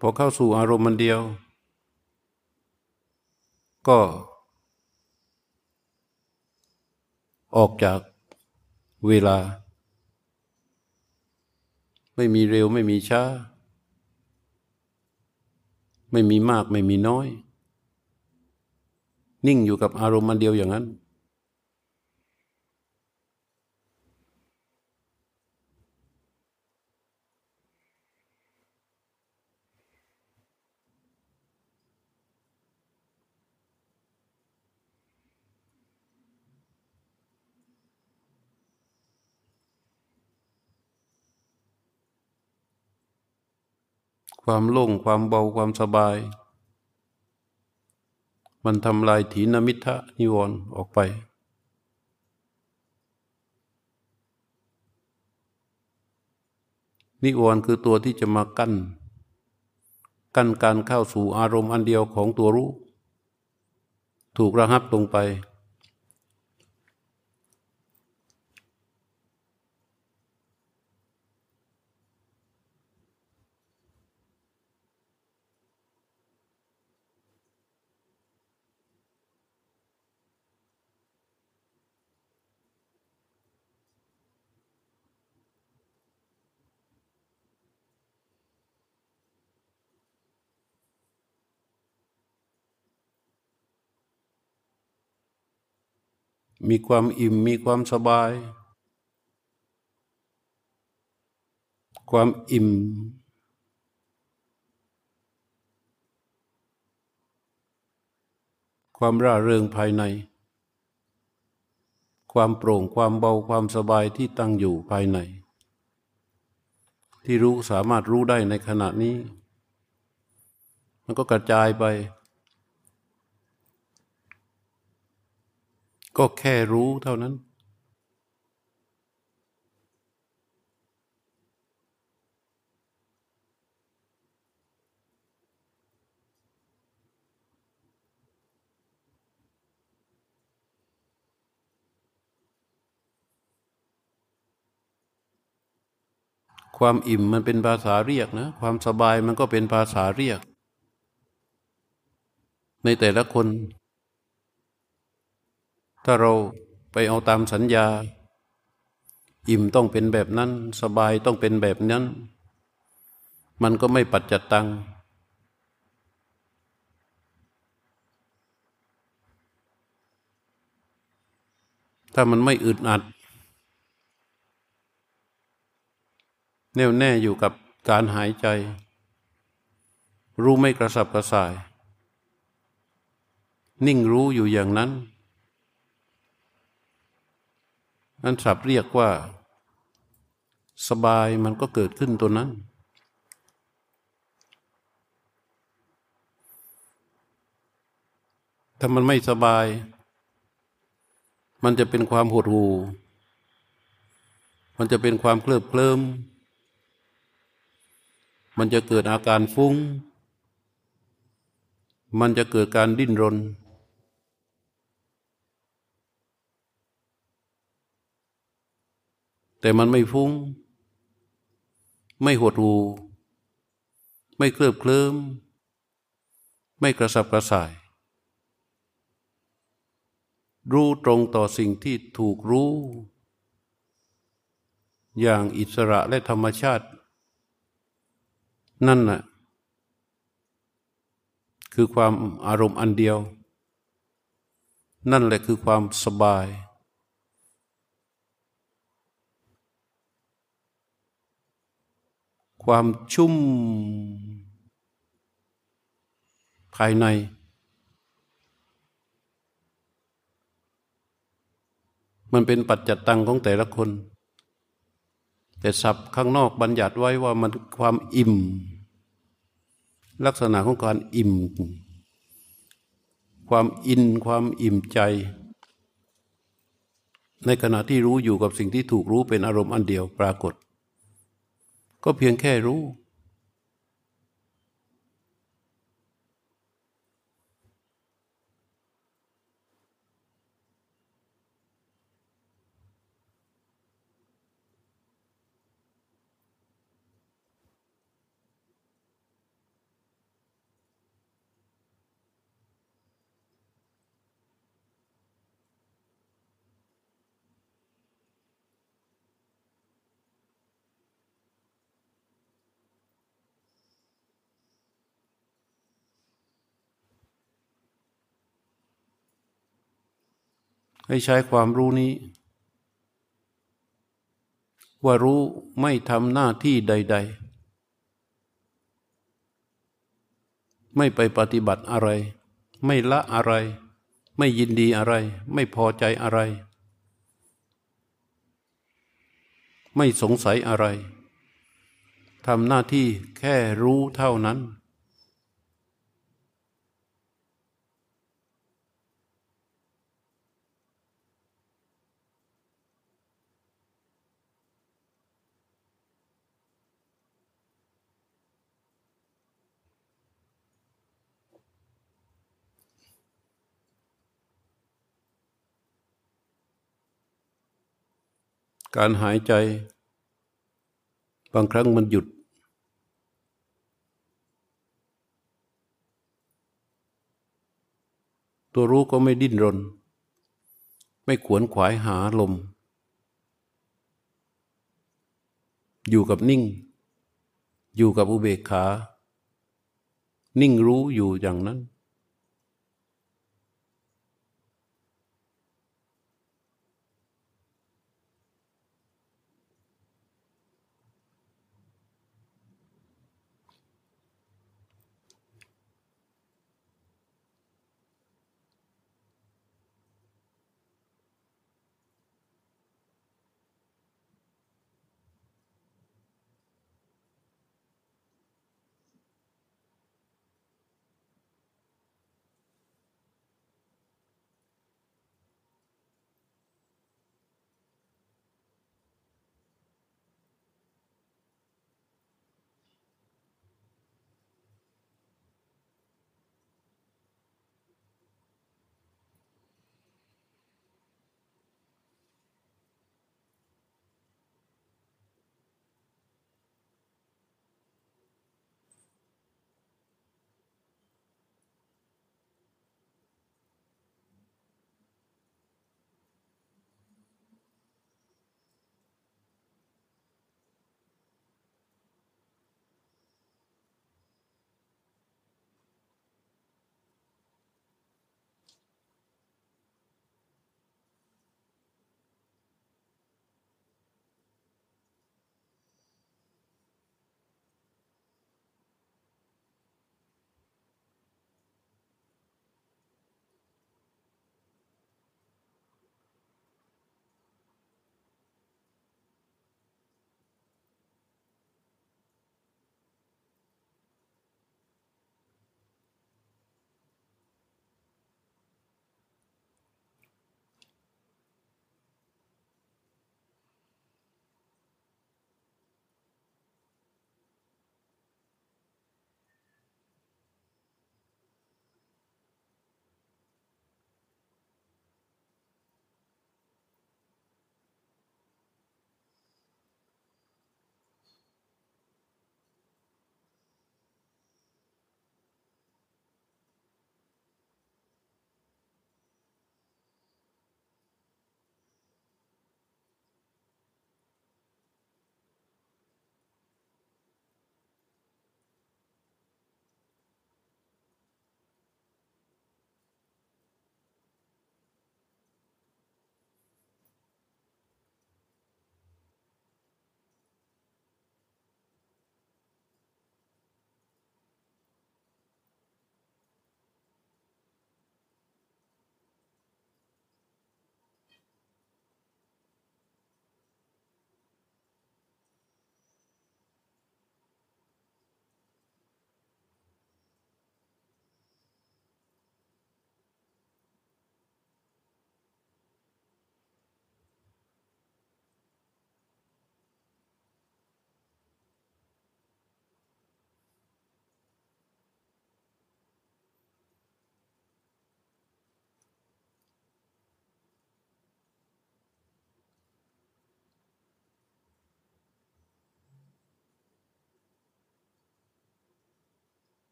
พอเข้าสู่อารมณ์อันเดียว ก็ ออกจากเวลา ไม่มีเร็วไม่มีช้า ไม่มีมากไม่มีน้อย นิ่งอยู่กับอารมณ์อันเดียวอย่างนั้น ความโล่งความเบาความสบาย มันทำลายถีนมิทะนิวรณ์ออกไป นิวรณ์คือตัวที่จะมากั้น กั้นการเข้าสู่อารมณ์อันเดียวของตัวรู้ ถูกระหับลงไป มีความอิ่มมีความสบาย ความอิ่ม ความร่าเริงภายใน ความโปร่งความเบาความสบายที่ตั้งอยู่ภายใน ที่รู้สามารถรู้ได้ในขณะนี้ มันก็กระจายไป ก็แค่รู้เท่านั้น ความอิ่มมันเป็นภาษาเรียกนะ ความสบายมันก็เป็นภาษาเรียก ในแต่ละคน ถ้าเราไปเอาตามสัญญา อิ่มต้องเป็นแบบนั้น สบายต้องเป็นแบบนั้น มันก็ไม่ปัจจัดตังถ้ามันไม่อึดอัด แน่วแน่อยู่กับการหายใจ รู้ไม่กระสับกระส่าย นิ่งรู้อยู่อย่างนั้น นั้นสับเรียกว่า สบายมันก็เกิดขึ้นตัวนั้น ถ้ามันไม่สบาย มันจะเป็นความหดหู่ มันจะเป็นความเคลิบเคลิ้มมันจะเกิดอาการฟุ้ง มันจะเกิดการดิ้นรน แต่มันไม่ฟุ้ง ไม่หดหูไม่เคลิบเคลิ้มไม่กระสับกระส่าย รู้ตรงต่อสิ่งที่ถูกรู้ อย่างอิสระและธรรมชาติ นั่นน่ะคือความอารมณ์อันเดียว นั่นแหละคือความสบาย ความชุ่ม ภายใน มันเป็นปัจจัตตังของแต่ละคน แต่ศัพท์ข้างนอกบัญญัติไว้ว่ามันความอิ่ม ลักษณะของการอิ่ม ความอินความอิ่มใจ ในขณะที่รู้อยู่กับสิ่งที่ถูกรู้เป็นอารมณ์อันเดียวปรากฏ ก็เพียงแค่รู้ ให้ใช้ความรู้นี้ ว่ารู้ไม่ทำหน้าที่ใด ๆ ไม่ไปปฏิบัติอะไร ไม่ละอะไร ไม่ยินดีอะไร ไม่พอใจอะไร ไม่สงสัยอะไรทำหน้าที่แค่รู้เท่านั้น การหายใจ บางครั้งมันหยุด ตัวรู้ก็ไม่ดิ้นรน ไม่ขวนขวายหาลม อยู่กับนิ่ง อยู่กับอุเบกขา นิ่งรู้อยู่อย่างนั้น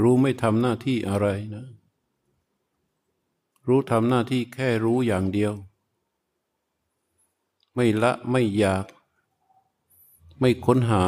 รู้ไม่ทำหน้าที่อะไรนะ รู้ทำหน้าที่แค่รู้อย่างเดียว ไม่ละไม่อยาก ไม่ค้นหา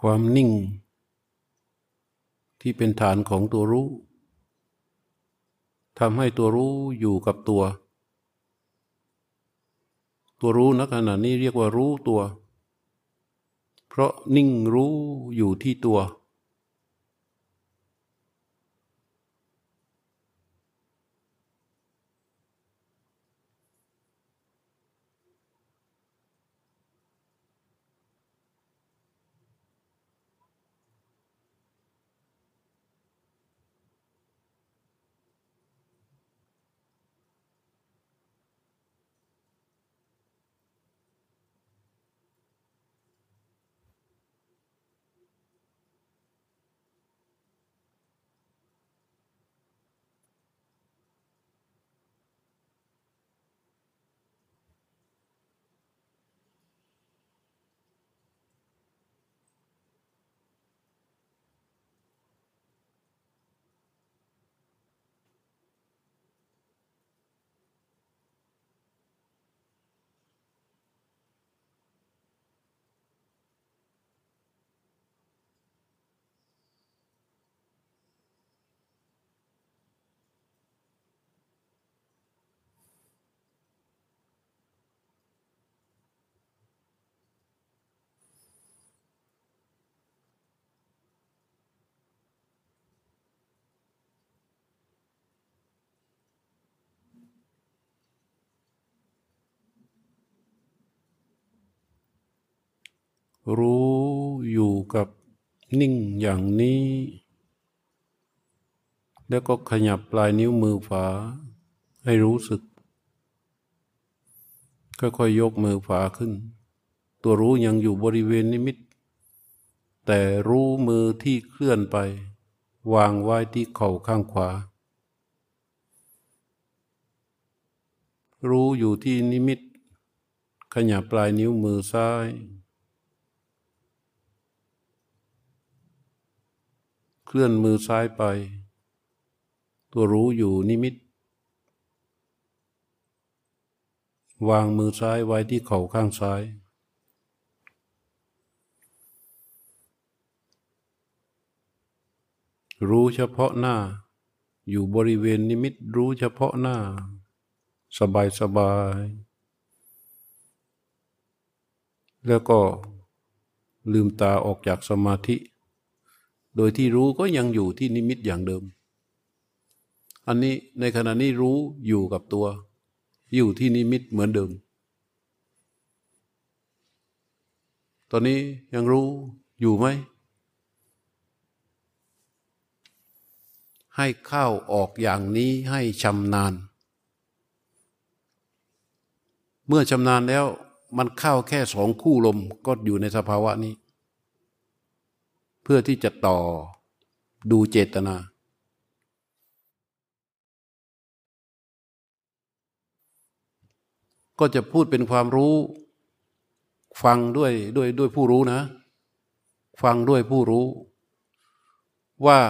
ความนิ่ง ที่เป็นฐานของตัวรู้ทำให้ตัวรู้อยู่กับตัว ตัวรู้นักขณะนี้เรียกว่ารู้ตัว เพราะนิ่งรู้อยู่ที่ตัว รู้อยู่กับนิ่งอย่างนี้ แล้วก็ขยับปลายนิ้วมือฝาให้รู้สึก ค่อยๆยยกมือฝาขึ้น ตัวรู้ยังอยู่บริเวณนิมิต แต่รู้มือที่เคลื่อนไป วางไว้ที่เข่าข้างขวา รู้อยู่ที่นิมิต ขยับปลายนิ้วมือซ้ายเค ลื่อนมือซ้ายไป ตัวรู้อยู่นิมิต วางมือซ้ายไว้ที่เข่าข้างซ้าย รู้เฉพาะหน้า อยู่บริเวณนิมิตรู้เฉพาะหน้า สบายสบาย แล้วก็ลืมตาออกจากสมาธิ โดยที่รู้ก็ยังอยู่ที่นิมิตอย่างเดิม อันนี้ในขณะนี้รู้อยู่กับตัว อยู่ที่นิมิตเหมือนเดิม ตอนนี้ยังรู้อยู่ไหม ให้เข้าออกอย่างนี้ให้ชำนาญ เมื่อชำนาญแล้วมันเข้าแค่สองคู่ลมก็อยู่ในสภาวะนี้ เพื่อที่จะต่อดูเจตนา ก็จะพูดเป็นความรู้ ฟังด้วยด้วยด้วยผู้รู้นะ ฟังด้วยผู้รู้ ว่า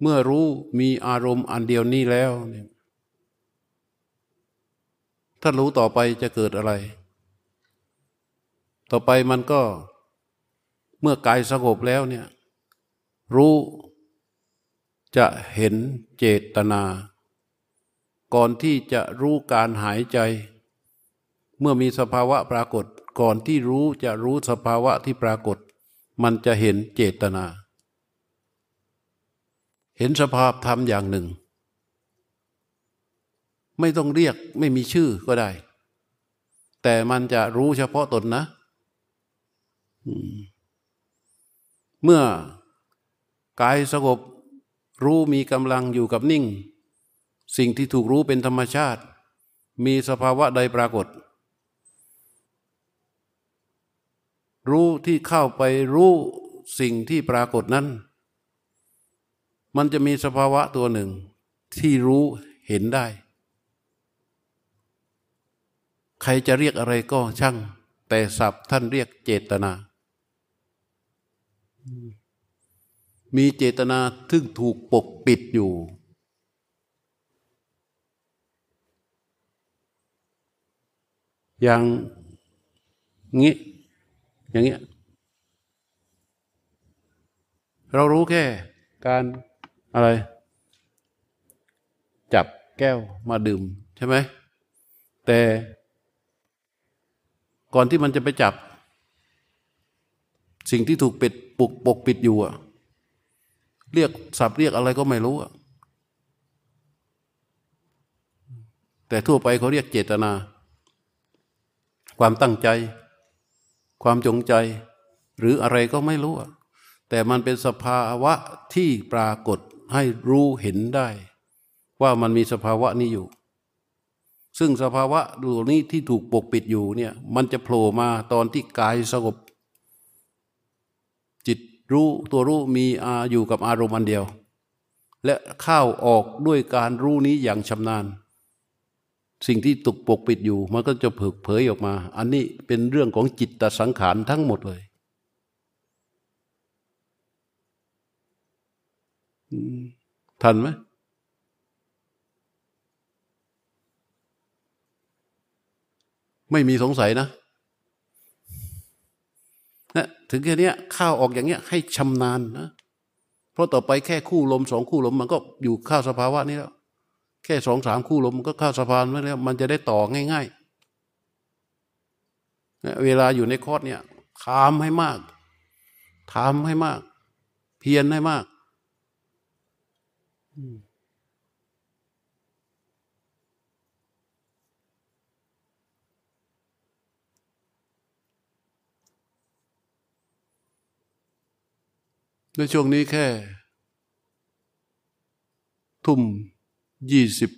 เมื่อรู้มีอารมณ์อันเดียวนี้แล้วถ้ารู้ต่อไปจะเกิดอะไร ต่อไปมันก็ เมื่อกายสงบแล้วเนี่ยรู้จะเห็นเจตนา ก่อนที่จะรู้การหายใจ เมื่อมีสภาวะปรากฏ ก่อนที่รู้จะรู้สภาวะที่ปรากฏ มันจะเห็นเจตนา เห็นสภาพธรรมอย่างหนึ่ง ไม่ต้องเรียกไม่มีชื่อก็ได้ แต่มันจะรู้เฉพาะตนนะ อืม เมื่อกายสงบรู้มีกำลังอยู่กับนิ่ง สิ่งที่ถูกรู้เป็นธรรมชาติ มีสภาวะใดปรากฏ รู้ที่เข้าไปรู้สิ่งที่ปรากฏนั้น มันจะมีสภาวะตัวหนึ่ง ที่รู้เห็นได้ ใครจะเรียกอะไรก็ช่าง แต่ศัพท์ท่านเรียกเจตนา มีเจตนาทึ่งถูกปกปิดอยู่ อย่างงี้อย่างเงี้ยเรารู้แค่การอะไร จับแก้วมาดื่มใช่ไหมแต่ก่อนที่มันจะไปจับ สิ่งที่ถูกปิดปกปกปิดอยู่อะเรียกสับเรียกอะไรก็ไม่รู้อะแต่ทั่วไปเขาเรียกเจตนา ความตั้งใจ ความจงใจ หรืออะไรก็ไม่รู้แต่มันเป็นสภาวะที่ปรากฏให้รู้เห็นได้ ว่ามันมีสภาวะนี้อยู่ ซึ่งสภาวะดูนี้ที่ถูกปกปิดอยู่เนี่ยมันจะโผล่มาตอนที่กายสงบ รู้ตัวรู้มีอาอยู่กับอารมณ์อันเดียว และเข้าออกด้วยการรู้นี้อย่างชำนาญ สิ่งที่ตุกปกปิดอยู่ มันก็จะเผยเผยออกมา อันนี้เป็นเรื่องของจิตตสังขารทั้งหมดเลยทันไหมไม่มีสงสัยนะ นะถึงแค่นี้ข้าวออกอย่างเงี้ยให้ชำนาญนะเพราะต่อไปแค่คู่ลมสองคู่ลมมันก็อยู่ข้าวสภาวะนี้แล้ว แค่สองสามคู่ลมมันก็ข้าวสภาวะนี้แล้ว มันจะได้ต่อง่ายๆเวลาอยู่ในคอร์สเนี่ยทำให้มากทำให้มาก เพียรให้มาก ในช่วงนี้แค่ ทุ่มยี่สิบ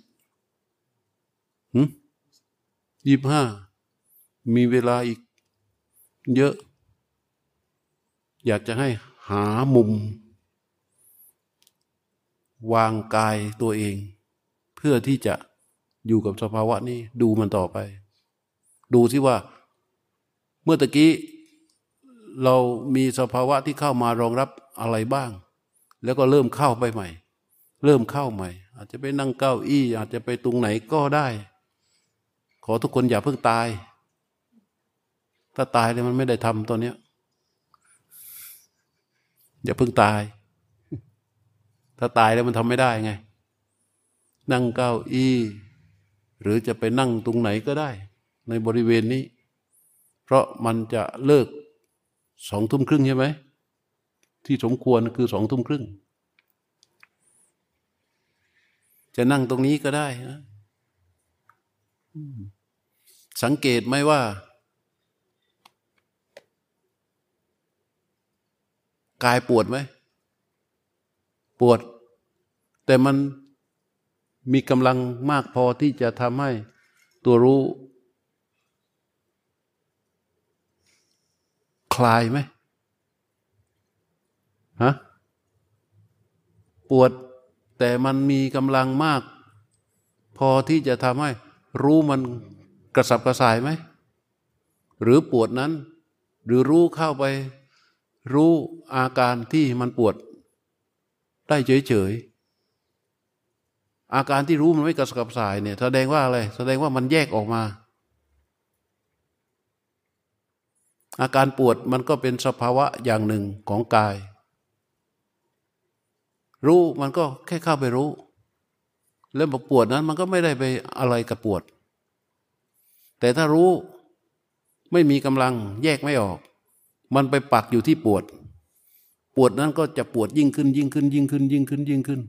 ยี่ห้ามีเวลาอีก เยอะ อยากจะให้หามุม วางกายตัวเอง เพื่อที่จะอยู่กับสภาวะนี้ ดูมันต่อไป ดูที่ว่า เมื่อตะกี้ เรามีสภาวะที่เข้ามารองรับ อะไรบ้าง แล้วก็เริ่มเข้าไปใหม่ เริ่มเข้าใหม่ อาจจะไปนั่งเก้าอี้ อาจจะไปตรงไหนก็ได้ ขอทุกคนอย่าเพิ่งตาย ถ้าตายเลยมันไม่ได้ทำตอนนี้อย่าเพิ่งตาย ถ้าตายแล้วมันทำไม่ได้ไง นั่งเก้าอี้ หรือจะไปนั่งตรงไหนก็ได้ ในบริเวณนี้ เพราะมันจะเลิกสองทุ่มครึ่งใช่ไหม ที่สมควรคือสองทุ่มครึ่ง จะนั่งตรงนี้ก็ได้นะสังเกตไหมว่า กายปวดไหม ปวด แต่มันมีกำลังมากพอที่จะทำให้ตัวรู้ คลายไหม ฮะปวดแต่มันมีกำลังมาก พอที่จะทำให้รู้มันกระสับกระส่ายไหม หรือปวดนั้น หรือรู้เข้าไป รู้อาการที่มันปวด ได้เฉยๆอาการที่รู้มันไม่กระสับกระส่ายเนี่ยแสดงว่าอะไร แสดงว่ามันแยกออกมา อาการปวดมันก็เป็นสภาวะอย่างหนึ่งของกาย รู้มันก็แค่เข้าไปรู้ แล้วบอกปวดนั้นมันก็ไม่ได้ไปอะไรกับปวด แต่ถ้ารู้ไม่มีกำลังแยกไม่ออก มันไปปักอยู่ที่ปวด ปวดนั้นก็จะปวดยิ่งขึ้น ยิ่งขึ้น ยิ่งขึ้น ยิ่งขึ้น ยิ่งขึ้น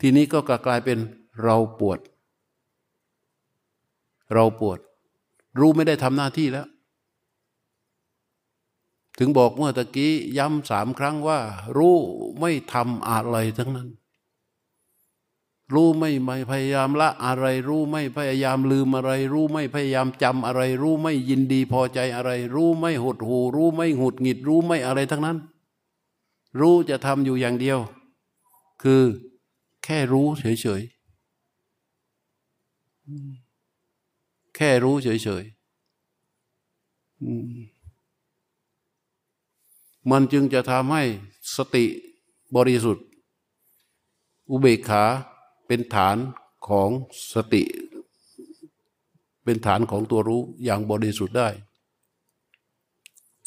ทีนี้ก็กลายเป็นเราปวด เราปวด รู้ไม่ได้ทำหน้าที่แล้ว ถึงบอกเมื่อตะกี้ย้ำสามครั้งว่า รู้ไม่ทำอะไรทั้งนั้น รู้ไม่ไม่พยายามละอะไร รู้ไม่พยายามลืมอะไร รู้ไม่พยายามจำอะไร รู้ไม่ยินดีพอใจอะไร รู้ไม่หดหูรู้ไม่หงุดหงิด รู้ไม่อะไรทั้งนั้น รู้จะทำอยู่อย่างเดียว คือแค่รู้เฉยๆแค่รู้เฉยๆ มันจึงจะทำให้สติบริสุทธิ์ อุเบกขาเป็นฐานของสติ เป็นฐานของตัวรู้อย่างบริสุทธิ์ได้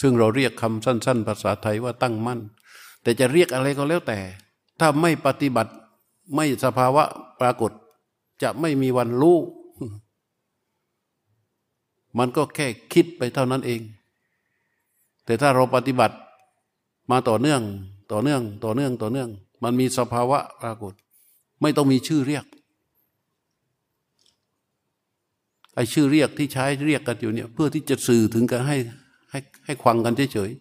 ซึ่งเราเรียกคำสั้น ๆ ภาษาไทยว่าตั้งมั่น แต่จะเรียกอะไรก็แล้วแต่ ถ้าไม่ปฏิบัติไม่สภาวะปรากฏ จะไม่มีวันรู้มันก็แค่คิดไปเท่านั้นเอง แต่ถ้าเราปฏิบัติ มาต่อเนื่องต่อเนื่องต่อเนื่องต่อเนื่อง มันมีสภาวะปรากฏ ไม่ต้องมีชื่อเรียกไอ้ชื่อเรียกที่ใช้เรียกกันอยู่เนี่ย เพื่อที่จะสื่อถึงกันให้ให้ให้ควังกันเฉย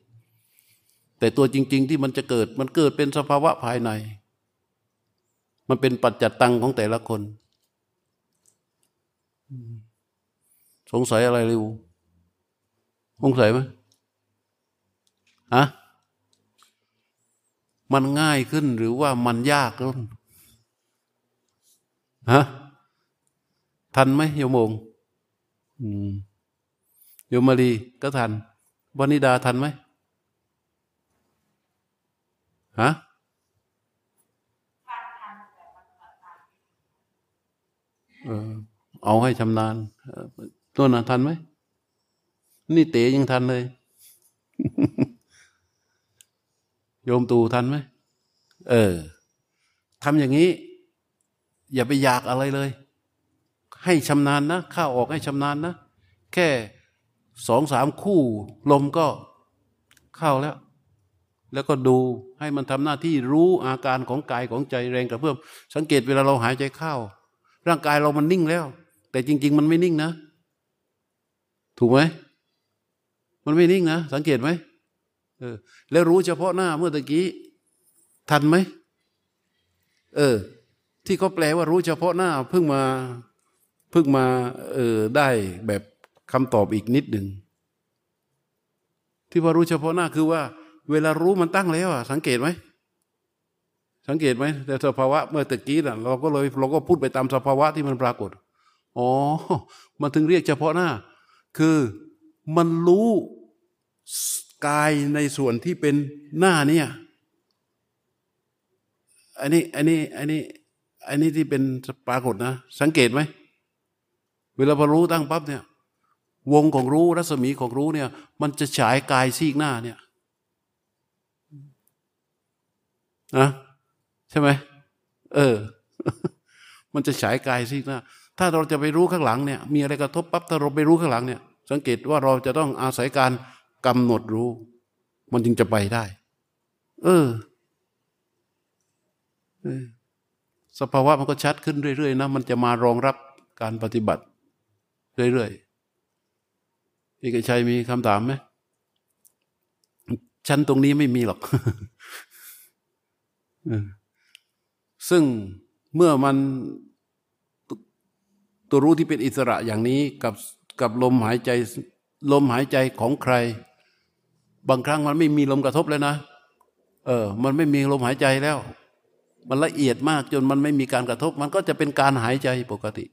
ๆแต่ตัวจริง ๆ ที่มันจะเกิดมันเกิดเป็นสภาวะภายใน มันเป็นปัจจัตตังของแต่ละคน สงสัยอะไรเร็วสงสัยไหมฮะ มันง่ายขึ้นหรือว่ามันยากขึ้นฮะทันไหมโยมงโยมมารีก็ทันวนิดาทันไหมฮะเออเอาให้ชำนาญตัวน่ะทันไหม นี่เต๋ยังทันเลย โยมตูทันไหมเออทำอย่างนี้ อย่าไปอยากอะไรเลย ให้ชำนาญนะข้าออกให้ชำนาญนะ แค่สองสามคู่ลมก็เข้าแล้ว แล้วก็ดูให้มันทำหน้าที่รู้อาการของกายของใจแรงกระเพื่อมสังเกตเวลาเราหายใจเข้า ร่างกายเรามันนิ่งแล้ว แต่จริง ๆ มันไม่นิ่งนะ ถูกไหมมันไม่นิ่งนะ สังเกตไหม เออ แล้วรู้เฉพาะหน้าเมื่อตะกี้ ทันไหมเออ ที่เขาแปลว่ารู้เฉพาะหน้าเพิ่งมาเพิ่งมา เออได้แบบคำตอบอีกนิดหนึ่งที่ว่ารู้เฉพาะหน้าคือว่า เวลารู้มันตั้งแล้วอะสังเกตไหมสังเกตไหมแต่สภาวะเมื่อตะกี้น่ะเราก็เลยเราก็พูดไปตามสภาวะที่มันปรากฏอ๋อมันถึงเรียกเฉพาะหน้า คือมันรู้ กายในส่วนที่เป็นหน้าเนี่ยอันนี้อันนี้อันนี้อันนี้ที่เป็นปรากฏนะ สังเกตไหมเวลาพอรู้ตั้งปั๊บเนี่ยวงของรู้รัศมีของรู้เนี่ย มันจะฉายกายซีกหน้าเนี่ยนะใช่ไหมเออ มันจะฉายกายซีกหน้า ถ้าเราจะไปรู้ข้างหลังเนี่ย มีอะไรกระทบปั๊บถ้าเราไปรู้ข้างหลังเนี่ย สังเกตว่าเราจะต้องอาศัยการ กำหนดรู้ มันจึงจะไปได้ เออ สภาวะมันก็ชัดขึ้นเรื่อยๆนะมันจะมารองรับการปฏิบัติ เรื่อยๆเอกชัยมีคำถามไหมชั้นตรงนี้ไม่มีหรอกซึ่งเมื่อมันตัวรู้ที่เป็นอิสระอย่างนี้กับกับลมหายใจ ลมหายใจของใคร บางครั้งมันไม่มีลมกระทบเลยนะ เออ มันไม่มีลมหายใจแล้ว มันละเอียดมากจนมันไม่มีการกระทบ มันก็จะเป็นการหายใจปกติ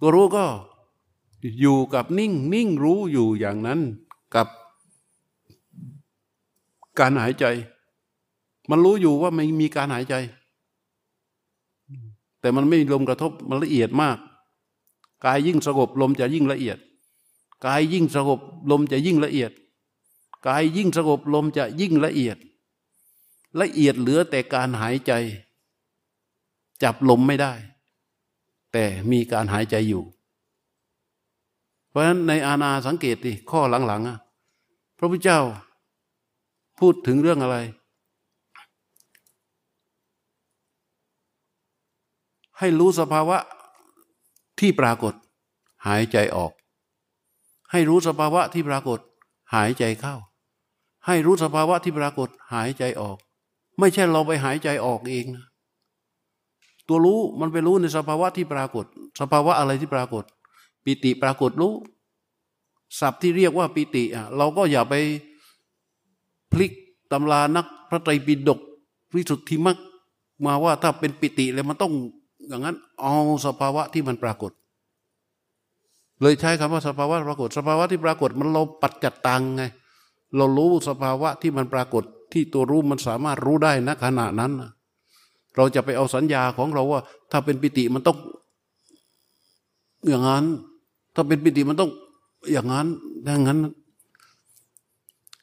ตัวรู้ก็อยู่กับนิ่งนิ่งรู้อยู่อย่างนั้นกับการหายใจ มันรู้อยู่ว่าไม่มีการหายใจ แต่มันไม่มีลมกระทบมันละเอียดมาก กายยิ่งสงบลมจะยิ่งละเอียด กายยิ่งสงบลมจะยิ่งละเอียด กายยิ่งสงบลมจะยิ่งละเอียด ละเอียดเหลือแต่การหายใจ จับลมไม่ได้ แต่มีการหายใจอยู่ เพราะฉะนั้นในอาณาสังเกตดิข้อหลังๆพระพุทธเจ้าพูดถึงเรื่องอะไร ให้รู้สภาวะที่ปรากฏหายใจออก ให้รู้สภาวะที่ปรากฏ หายใจเข้า ให้รู้สภาวะที่ปรากฏ หายใจออก ไม่ใช่เราไปหายใจออกเองนะตัวรู้มันไปรู้ในสภาวะที่ปรากฏ สภาวะอะไรที่ปรากฏ ปิติปรากฏรู้ศัพท์ที่เรียกว่าปิติอะเราก็อย่าไปพลิกตำรานักพระไตรปิฎกวิสุทธิมักมาว่าถ้าเป็นปิติเลยมันต้องอย่างนั้นเอาสภาวะที่มันปรากฏ เลยใช้คำว่าสภาวะปรากฏสภาวะที่ปรากฏมันเราปัจจัดตังไง เรารู้สภาวะที่มันปรากฏที่ตัวรู้มันสามารถรู้ได้นะขณะนั้น เราจะไปเอาสัญญาของเราว่า ถ้าเป็นปิติมันต้อง อย่างนั้น ถ้าเป็นปิติมันต้อง อย่างนั้นอย่างนั้น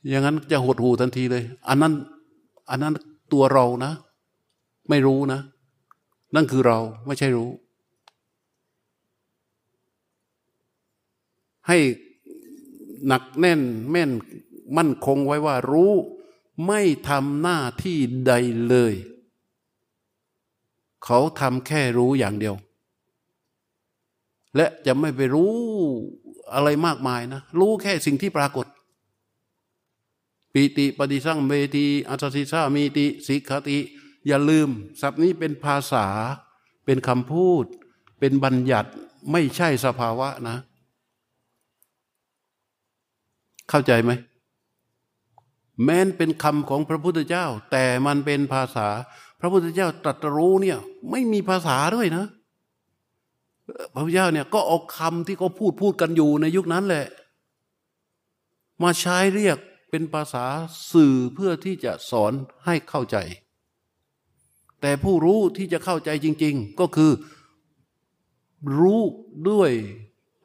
อย่างนั้นจะหดหูทันทีเลย อันนั้น อันนั้นตัวเรานะ ไม่รู้นะ นั่นคือเราไม่ใช่รู้ ให้หนักแน่นแม่นมั่นคงไว้ว่ารู้ไม่ทำหน้าที่ใดเลย เขาทำแค่รู้อย่างเดียว และจะไม่ไปรู้อะไรมากมายนะ รู้แค่สิ่งที่ปรากฏ ปีติปฏิสั่งเมตีอัศสิสามีติสิกขติ อย่าลืมศัพท์นี้เป็นภาษา เป็นคำพูด เป็นบัญญัติไม่ใช่สภาวะนะ เข้าใจไหมแม้นเป็นคำของพระพุทธเจ้า แต่มันเป็นภาษา พระพุทธเจ้าตรัสรู้เนี่ย ไม่มีภาษาด้วยนะ พระพุทธเจ้าเนี่ยก็เอาคำที่เขาพูดพูดกันอยู่ในยุคนั้นแหละ มาใช้เรียกเป็นภาษาสื่อเพื่อที่จะสอนให้เข้าใจ แต่ผู้รู้ที่จะเข้าใจจริง ๆ ก็คือ รู้ด้วย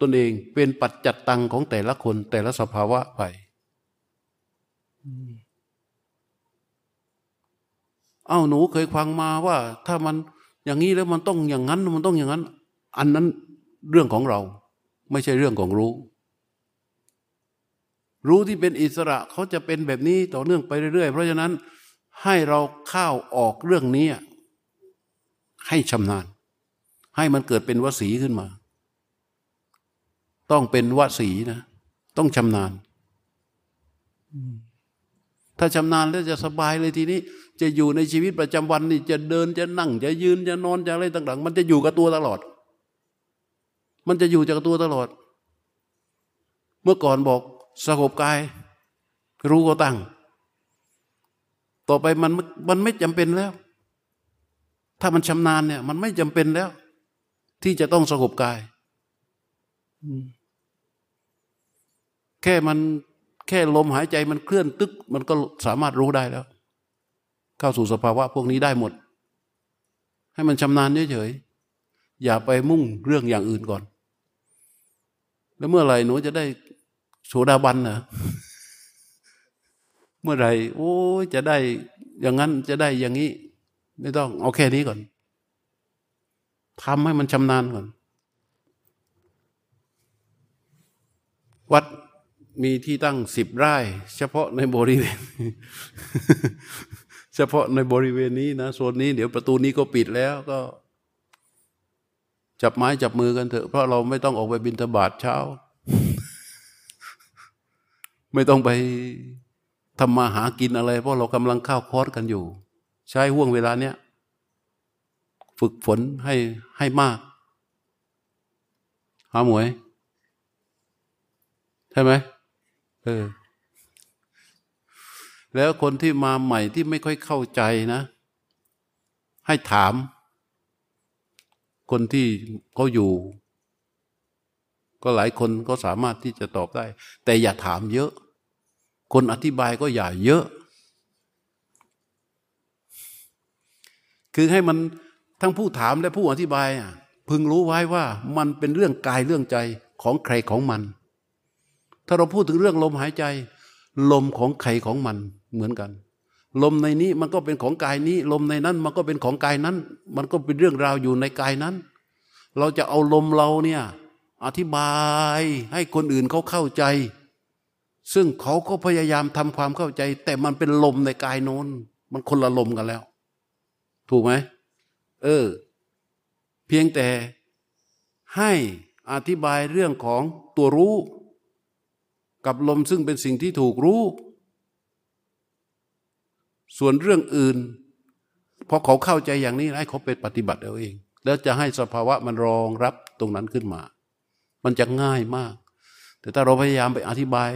นเองเป็นปัจจัตตังของแต่ละคนแต่ละสภาวะไปเอ้าหนูเคยฟังมาว่า ถ้ามันอย่างนี้แล้วมันต้องอย่างนั้น มันต้องอย่างนั้น อันนั้นเรื่องของเรา ไม่ใช่เรื่องของรู้ รู้ที่เป็นอิสระเขาจะเป็นแบบนี้ต่อเนื่องไปเรื่อยๆ เพราะฉะนั้นให้เราเข้าออกเรื่องนี้ให้ชำนาญ ให้มันเกิดเป็นวสีขึ้นมา ต้องเป็นวสีนะ ต้องชำนาญ ถ้าชำนาญแล้วจะสบายเลยทีนี้ จะอยู่ในชีวิตประจำวันนี่จะเดินจะนั่ง จะยืนจะนอนจะอะไรต่าง ๆ มันจะอยู่กับตัวตลอด มันจะอยู่จากตัวตลอด เมื่อก่อนบอกสงบกาย รู้ก็ตั้ง ต่อไปมันมันไม่จำเป็นแล้ว ถ้ามันชำนาญเนี่ย มันไม่จำเป็นแล้ว ที่จะต้องสงบกาย แค่มันแค่ลมหายใจมันเคลื่อนตึก มันก็สามารถรู้ได้แล้ว เข้าสู่สภาวะพวกนี้ได้หมด ให้มันชำนาญเฉยๆอย่าไปมุ่งเรื่องอย่างอื่นก่อน แล้วเมื่อไหร่หนูจะได้โสดาบันนะเมื่อไหร่โอ้จะได้อย่างนั้นจะได้อย่างนี้ ไม่ต้องเอาแค่นี้ก่อนทำให้มันชำนาญก่อน วัด มีที่ตั้งสิบไร่ เฉพาะในบริเวณ เฉพาะในบริเวณนี้นะโซนนี้เดี๋ยวประตูนี้ก็ปิดแล้วก็ จับไม้จับมือกันเถอะเพราะเราไม่ต้องออกไปบินทบาทเช้า ไม่ต้องไปทำมาหากินอะไร เพราะเรากำลังข้าวคอร์สกันอยู่ ใช้ห่วงเวลาเนี้ยฝึกฝนให้ให้มากหาหมวยใช่ไหม เออ แล้วคนที่มาใหม่ที่ไม่ค่อยเข้าใจนะ ให้ถาม คนที่เขาอยู่ ก็หลายคนก็สามารถที่จะตอบได้ แต่อย่าถามเยอะ คนอธิบายก็อย่าเยอะ คือให้มันทั้งผู้ถามและผู้อธิบายอะพึงรู้ไว้ว่ามันเป็นเรื่องกายเรื่องใจของใครของมัน ถ้าเราพูดถึงเรื่องลมหายใจ ลมของใครของมันเหมือนกัน ลมในนี้มันก็เป็นของกายนี้ ลมในนั้นมันก็เป็นของกายนั้น มันก็เป็นเรื่องราวอยู่ในกายนั้น เราจะเอาลมเราเนี่ยอธิบายให้คนอื่นเขาเข้าใจ ซึ่งเขาก็พยายามทำความเข้าใจ แต่มันเป็นลมในกายโน้น มันคนละลมกันแล้ว ถูกไหมเออ เพียงแต่ให้อธิบายเรื่องของตัวรู้ กับลมซึ่งเป็นสิ่งที่ถูกรู้ ส่วนเรื่องอื่นพอเขาเข้าใจอย่างนี้ให้เขาไปปฏิบัติเอาเอง แล้วจะให้สภาวะมันรองรับตรงนั้นขึ้นมา มันจะง่ายมาก แต่ถ้าเราพยายามไปอธิบาย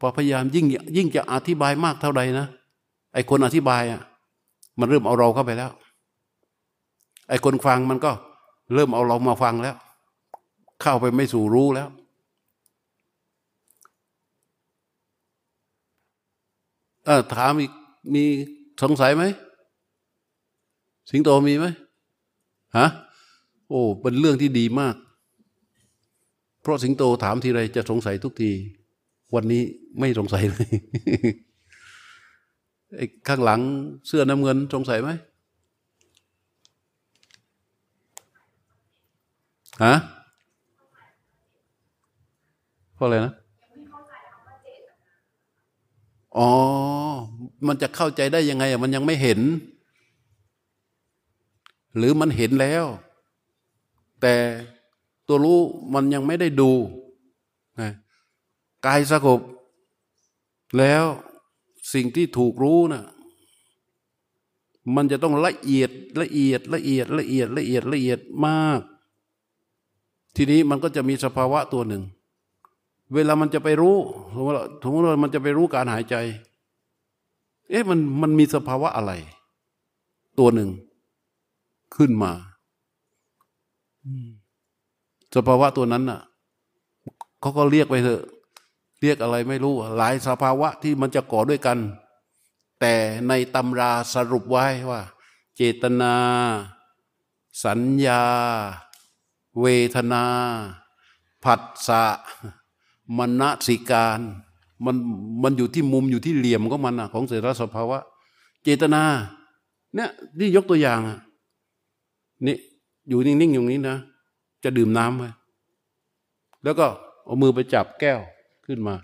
พอพยายามยิ่งยิ่งจะอธิบายมากเท่าใดนะ ไอ้คนอธิบายอะมันเริ่มเอาเราเข้าไปแล้ว ไอ้คนฟังมันก็เริ่มเอาเรามาฟังแล้ว เข้าไปไม่สู่รู้แล้ว เออถามอีกมีสงสัยไหม สิงโตมีไหมฮะโอ้ เป็นเรื่องที่ดีมาก เพราะสิงโตถามทีไรจะสงสัยทุกที วันนี้ไม่สงสัยเลยไอ้ข้างหลังเสื้อน้ำเงินสงสัยไหมฮะเพราะอะไรนะ อ๋อ มันจะเข้าใจได้ยังไงมันยังไม่เห็น หรือมันเห็นแล้ว แต่ตัวรู้มันยังไม่ได้ดูกายสงบแล้วสิ่งที่ถูกรู้นะ่ะมันจะต้องละเอียดละเอียดละเอียดละเอียดละเอียดละเอียดมาก ทีนี้มันก็จะมีสภาวะตัวหนึ่ง เวลามันจะไปรู้สมมติสมมติว่ามันจะไปรู้การหายใจ เอ๊ะมันมันมีสภาวะอะไร ตัวหนึ่งขึ้นมาสภาวะตัวนั้นน่ะเขาก็เรียกไปเถอะ เรียกอะไรไม่รู้ หลายสภาวะที่มันจะก่อด้วยกัน แต่ในตำราสรุปไว้ว่า เจตนา สัญญา เวทนา ผัสสะ มณสิการมันมันอยู่ที่มุมอยู่ที่เหลี่ยมของมันอะของเสรสภาวะ เจตนา เนี่ยนี่ยกตัวอย่างอะนี่อยู่นิ่งๆอย่างนี้นะจะดื่มน้ำไปแล้วก็เอามือไปจับแก้วขึ้นมา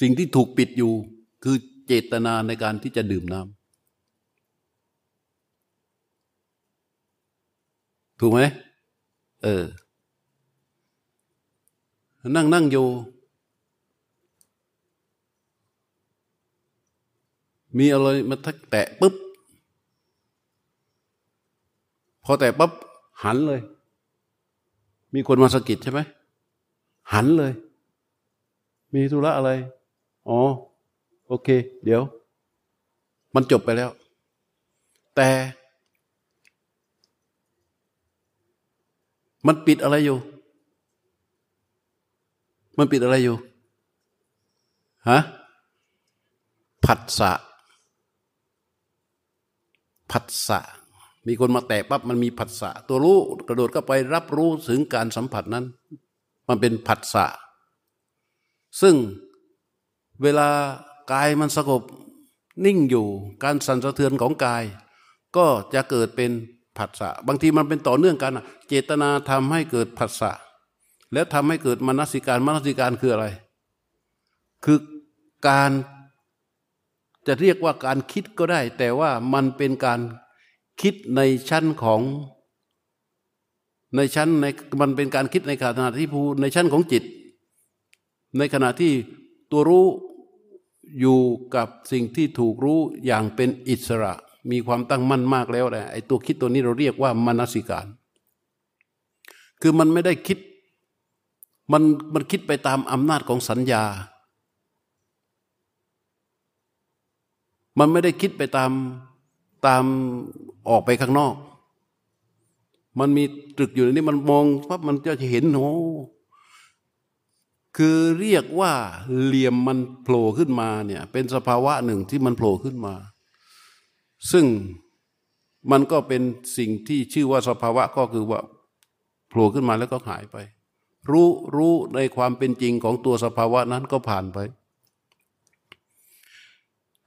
สิ่งที่ถูกปิดอยู่คือเจตนาในการที่จะดื่มน้ำถูกไหม เออ นั่งนั่งอยู่ มีอะไรมาทักแตะปุ๊บ พอแตะปุ๊บหันเลย มีคนมาสะกิดใช่ไหม หันเลย มีธุระอะไร อ๋อ โอเค เดี๋ยว มันจบไปแล้ว แต่ มันปิดอะไรอยู่ มันปิดอะไรอยู่ ฮะ ผัสสะ ผัสสะ มีคนมาแตะปั๊บมันมีผัสสะ ตัวรู้กระโดดก็ไปรับรู้ถึงการสัมผัสนั้น มันเป็นผัสสะ ซึ่งเวลากายมันสงบนิ่งอยู่ การสั่นสะเทือนของกาย ก็จะเกิดเป็น ผัสสะบางทีมันเป็นต่อเนื่องกันเจตนาทำให้เกิดผัสสะแล้วทำให้เกิดมนสิการมนสิการคืออะไร คือการจะเรียกว่าการคิดก็ได้ แต่ว่ามันเป็นการคิดในชั้นของในชั้นในมันเป็นการคิดในขณะที่ผู้ในชั้นของจิต ในขณะที่ตัวรู้อยู่กับสิ่งที่ถูกรู้อย่างเป็นอิสระ มีความตั้งมั่นมากแล้วแหละไอ้ตัวคิดตัวนี้เราเรียกว่ามนสิการ คือมันไม่ได้คิด มันมันคิดไปตามอำนาจของสัญญา มันไม่ได้คิดไปตามตามออกไปข้างนอก มันมีตรึกอยู่ในนี้มันมองปั๊บมันจะเห็นโอ้คือเรียกว่าเหลี่ยมมันโผล่ขึ้นมาเนี่ยเป็นสภาวะหนึ่งที่มันโผล่ขึ้นมา ซึ่งมันก็เป็นสิ่งที่ชื่อว่าสภาวะก็คือว่าโผล่ขึ้นมาแล้วก็หายไป รู้รู้ในความเป็นจริงของตัวสภาวะนั้นก็ผ่านไป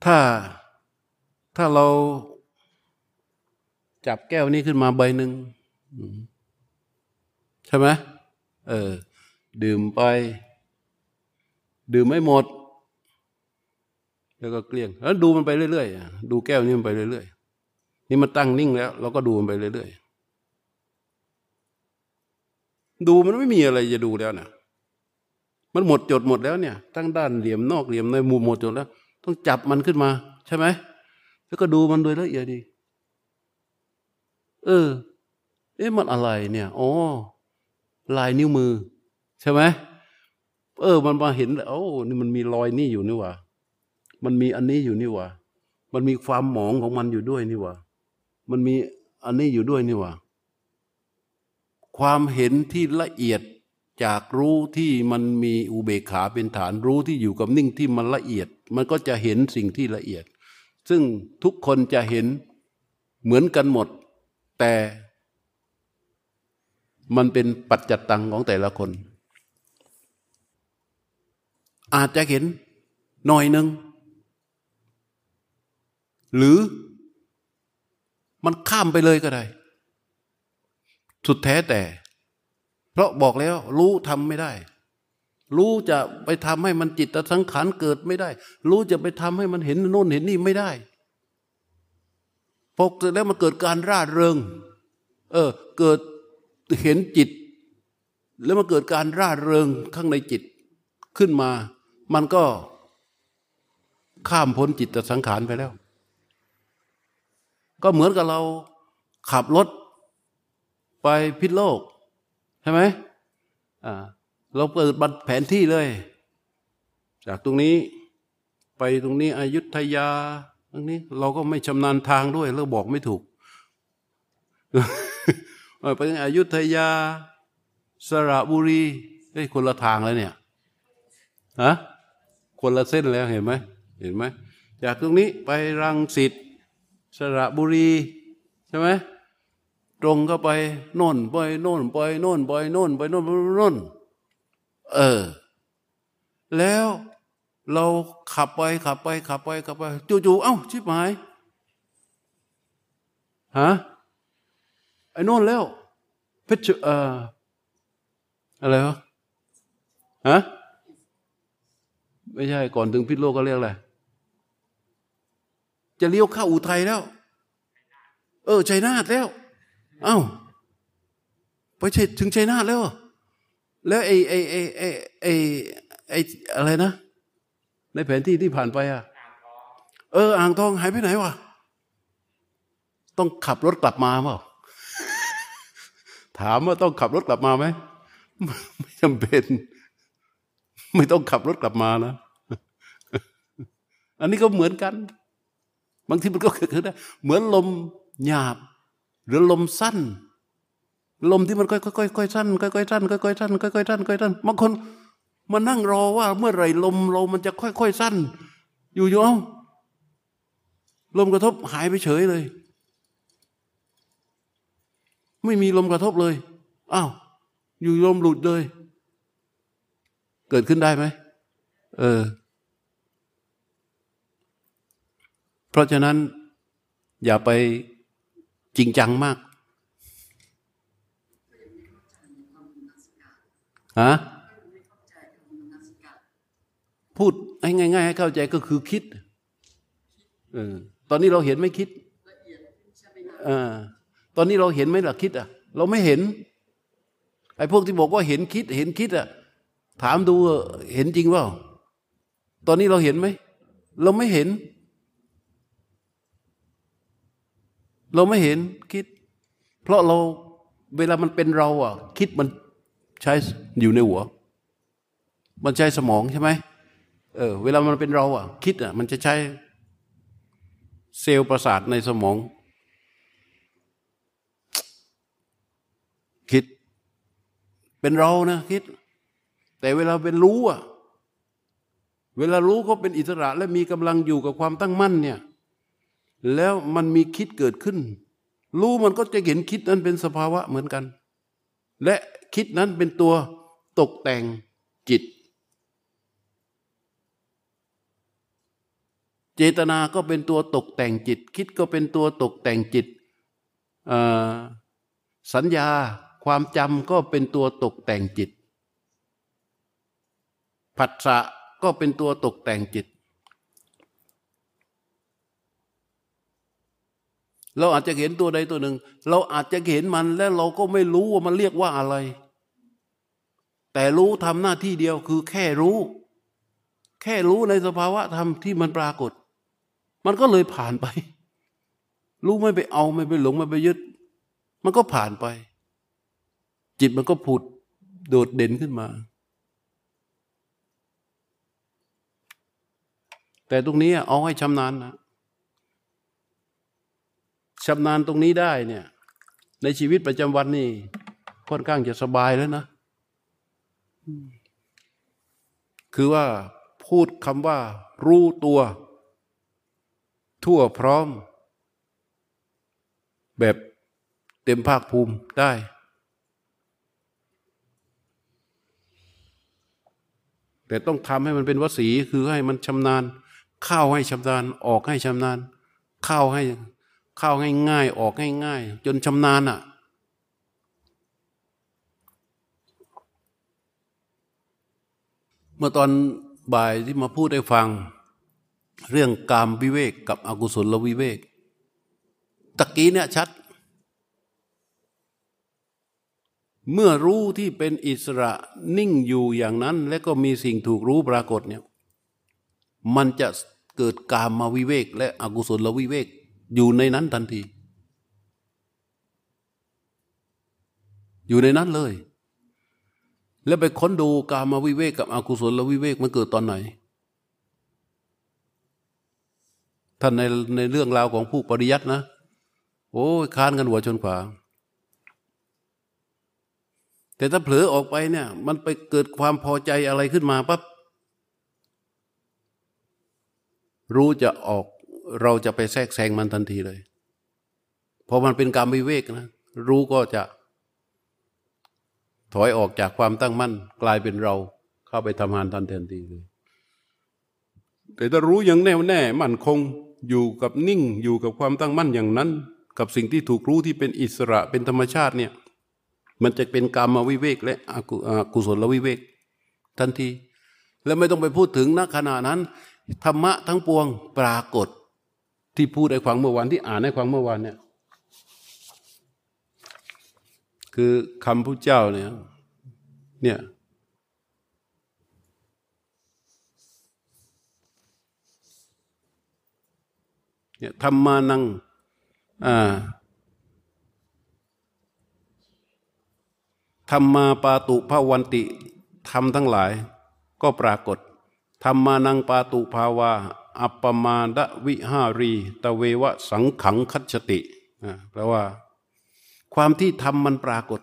ถ้าถ้าเราจับแก้วนี้ขึ้นมาใบหนึ่งใช่ไหมเออดื่มไป ดื่มไม่หมด แล้วก็เกลี้ยงแล้วดูมันไปเรื่อยๆดูแก้วนี้มันไปเรื่อยๆนี่มันตั้งนิ่งแล้ว เราก็ดูมันไปเรื่อยๆดูมันไม่มีอะไรจะดูแล้วนะมันหมดจดหมดแล้วเนี่ยทั้งด้านเหลี่ยมนอกเหลี่ยมในมุมหมดจดแล้ว ต้องจับมันขึ้นมา ใช่ไหมแล้วก็ดูมันโดยละเอียดดี เออ เอ๊ะมันอะไรเนี่ยอ๋อลายนิ้วมือ ใช่ไหมเออ มันมาเห็นโอ้นี่มันมีรอยนี่อยู่นี่หว่า มันมีอันนี้อยู่นี่ว่า มันมีความหมองของมันอยู่ด้วยนี่ว่า มันมีอันนี้อยู่ด้วยนี่ว่า ความเห็นที่ละเอียดจากรู้ที่มันมีอุเบกขาเป็นฐานรู้ที่อยู่กับนิ่งที่มันละเอียด มันก็จะเห็นสิ่งที่ละเอียด ซึ่งทุกคนจะเห็นเหมือนกันหมด แต่มันเป็นปัจจัตตังของแต่ละคน อาจจะเห็นหน่อยหนึ่ง หรือมันข้ามไปเลยก็ได้ สุดแท้แต่ เพราะบอกแล้วรู้ทำไม่ได้ รู้จะไปทำให้มันจิตสังขารเกิดไม่ได้ รู้จะไปทำให้มันเห็นโน่นเห็นนี่ไม่ได้พอเสร็จแล้วมันเกิดการร่าเริง เออ เกิดเห็นจิต แล้วมันเกิดการร่าเริงข้างในจิตขึ้นมา มันก็ข้ามพ้นจิตสังขารไปแล้ว ก็เหมือนกับเราขับรถไปพิษโลก ใช่ไหมอ่าเราเปิดบัตรแผนที่เลย จากตรงนี้ไปตรงนี้อยุธยาตรงนี้ เราก็ไม่ชำนาญทางด้วยเราบอกไม่ถูกไปอยุธยา สระบุรีเฮ้ยคนละทางแล้วเนี่ยฮะคนละเส้นแล้วเห็นไหมเห็นไหมจากตรงนี้ไปรังสิต สระบุรีใช่ไหมตรงก็ไปโน่นไปโน่นไปโน่นไปโน่นไปโน่นไปโน่นเออ แล้วเราขับไปขับไปขับไปขับไปจู่ๆเอ้าชิบหายฮะไอ้โน่นแล้วเพชรเอ่ออะไรวะฮะไม่ใช่ก่อนถึงพิษโลกก็เรียกอะไร จะเลี้ยวเข้าอุทัยแล้ว เออชัยนาทแล้ว เอา้าไปถึงชัยนาทแล้ว แล้วไอ้ไอ้ไอ้ไอ้ไอ้ไอ้อะไรนะ ในแผนที่ที่ผ่านไปอะ เออ อ่างทองหายไปไหนวะ ต้องขับรถกลับมาเปล่า ถามว่าต้องขับรถกลับมาไหม ไม่จำเป็น ไม่ต้องขับรถกลับมานะ อันนี้ก็เหมือนกัน บางทีมันก็เกิดขึ้นได้เหมือนลมหยาบ หรือลมสั้น ลมที่มันค่อยๆค่อยๆสั้นค่อยๆสั้นค่อยๆสั้นค่อยๆสั้นค่อยๆสั้นบางคนมานั่งรอว่าเมื่อไหร่ลมเรามันจะค่อยๆสั้น อยู่ๆเอาลมกระทบหายไปเฉยเลย ไม่มีลมกระทบเลยอ้าวอยู่ลมหลุดเลย เกิดขึ้นได้ไหมเออ เพราะฉะนั้นอย่าไปจริงจังมากฮะพูดให้ง่าย ๆ ให้เข้าใจก็คือคิดเออตอนนี้เราเห็นไม่คิดอตอนนี้เราเห็นไหมล่ะคิดอะ เราไม่เห็น ไอ้พวกที่บอกว่าเห็นคิด เห็นคิดอะ ถามดูเห็นจริงว่า ตอนนี้เราเห็นไหม เราไม่เห็น เราไม่เห็นคิด เพราะเราเวลามันเป็นเราอะ คิดมันใช้อยู่ในหัว มันใช้สมองใช่ไหมเออเวลามันเป็นเราอะ คิดอะ มันจะใช้เซลล์ประสาทในสมอง คิด เป็นเรานะคิด แต่เวลาเป็นรู้อะ เวลารู้ก็เป็นอิสระ และมีกำลังอยู่กับความตั้งมั่นเนี่ย แล้วมันมีคิดเกิดขึ้น รู้มันก็จะเห็นคิดนั้นเป็นสภาวะเหมือนกัน และคิดนั้นเป็นตัวตกแต่งจิต เจตนาก็เป็นตัวตกแต่งจิต คิดก็เป็นตัวตกแต่งจิต สัญญาความจำก็เป็นตัวตกแต่งจิตผัสสะก็เป็นตัวตกแต่งจิต เราอาจจะเห็นตัวใดตัวหนึ่ง เราอาจจะเห็นมันแล้วเราก็ไม่รู้ว่ามันเรียกว่าอะไร แต่รู้ทำหน้าที่เดียวคือแค่รู้ แค่รู้ในสภาวะธรรมที่มันปรากฏ มันก็เลยผ่านไป รู้ไม่ไปเอาไม่ไปหลงไม่ไปยึด มันก็ผ่านไป จิตมันก็ผุดโดดเด่นขึ้นมา แต่ตรงนี้เอาให้ชำนาญนะ ชำนาญตรงนี้ได้เนี่ย ในชีวิตประจำวันนี่ค่อนข้างจะสบายแล้วนะ คือว่าพูดคำว่า รู้ตัว ทั่วพร้อม แบบเต็มภาคภูมิได้ แต่ต้องทำให้มันเป็นวสีคือให้มันชำนาญ เข้าให้ชำนาญ ออกให้ชำนาญ เข้าให้ เข้าง่ายๆ ออกง่าย ๆ จนชำนาญอะเมื่อตอนบ่ายที่มาพูดให้ฟัง เรื่องกามวิเวกกับอกุศลวิเวกตะกี้เนี่ยชัด เมื่อรู้ที่เป็นอิสระนิ่งอยู่อย่างนั้น และก็มีสิ่งถูกรู้ปรากฏเนี่ยมันจะเกิดกามมาวิเวก และอกุศลวิเวก อยู่ในนั้นทันที อยู่ในนั้นเลย แล้วไปค้นดูกามาวิเวกกับอกุศลวิเวกมันเกิดตอนไหน ท่านในในเรื่องราวของผู้ปริยัตินะ โอ้ยค้านกันหัวชนขวาแต่ถ้าเผลอออกไปเนี่ย มันไปเกิดความพอใจอะไรขึ้นมาปั๊บรู้จะออก เราจะไปแทรกแซงมันทันทีเลยพอมันเป็นการวิเวกนะ รู้ก็จะ ถอยออกจากความตั้งมั่น กลายเป็นเราเข้าไปทำงานทันทีเลยแต่ถ้ารู้อย่างแน่วแน่มั่นคงอยู่กับนิ่งอยู่กับความตั้งมั่นอย่างนั้น กับสิ่งที่ถูกรู้ที่เป็นอิสระเป็นธรรมชาติเนี่ย มันจะเป็นกรรมวิเวก และอกุศลวิเวก ทันที แล้วไม่ต้องไปพูดถึงณขณะนั้น ธรรมะทั้งปวงปรากฏ ที่พูดในความเมื่อวานที่อ่านในความเมื่อวานเนี่ย คือคำพุทธเจ้าเนี่ย เนี่ย เนี่ยธรรมานัง อ่าธรรมาปาตุภาวันติธรรมทั้งหลาย ก็ปรากฏธรรมานังปาตุภาวา อัปปมาดวิหารีตะเววะสังขังคัจฉติแปลว่า ความที่ธรรมมันปรากฏ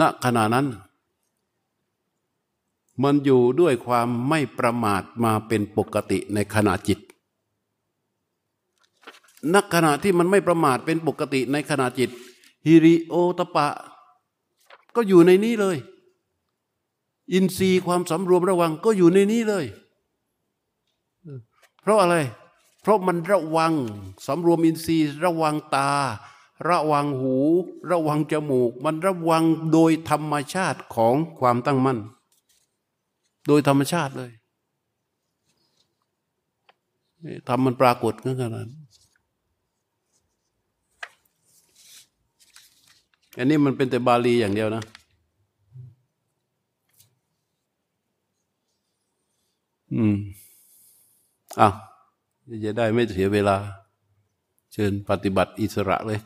ณขณะนั้น มันอยู่ด้วยความไม่ประมาทมาเป็นปกติในขณะจิตนักขณะที่มันไม่ประมาทเป็นปกติในขณะจิตฮิริโอตปะ ก็อยู่ในนี้เลย อินทรีย์ความสำรวมระวังก็อยู่ในนี้เลย เพราะอะไร เพราะมันระวังสำรวมอินทรีย์ ระวังตา ระวังหู ระวังจมูก มันระวังโดยธรรมชาติของความตั้งมั่น โดยธรรมชาติเลยทำมันปรากฏขนาดนั้นอันนี้มันเป็นแต่บาลีอย่างเดียวนะ อืม อะจะได้ไม่เสียเวลา เชิญปฏิบัติอิสระเลย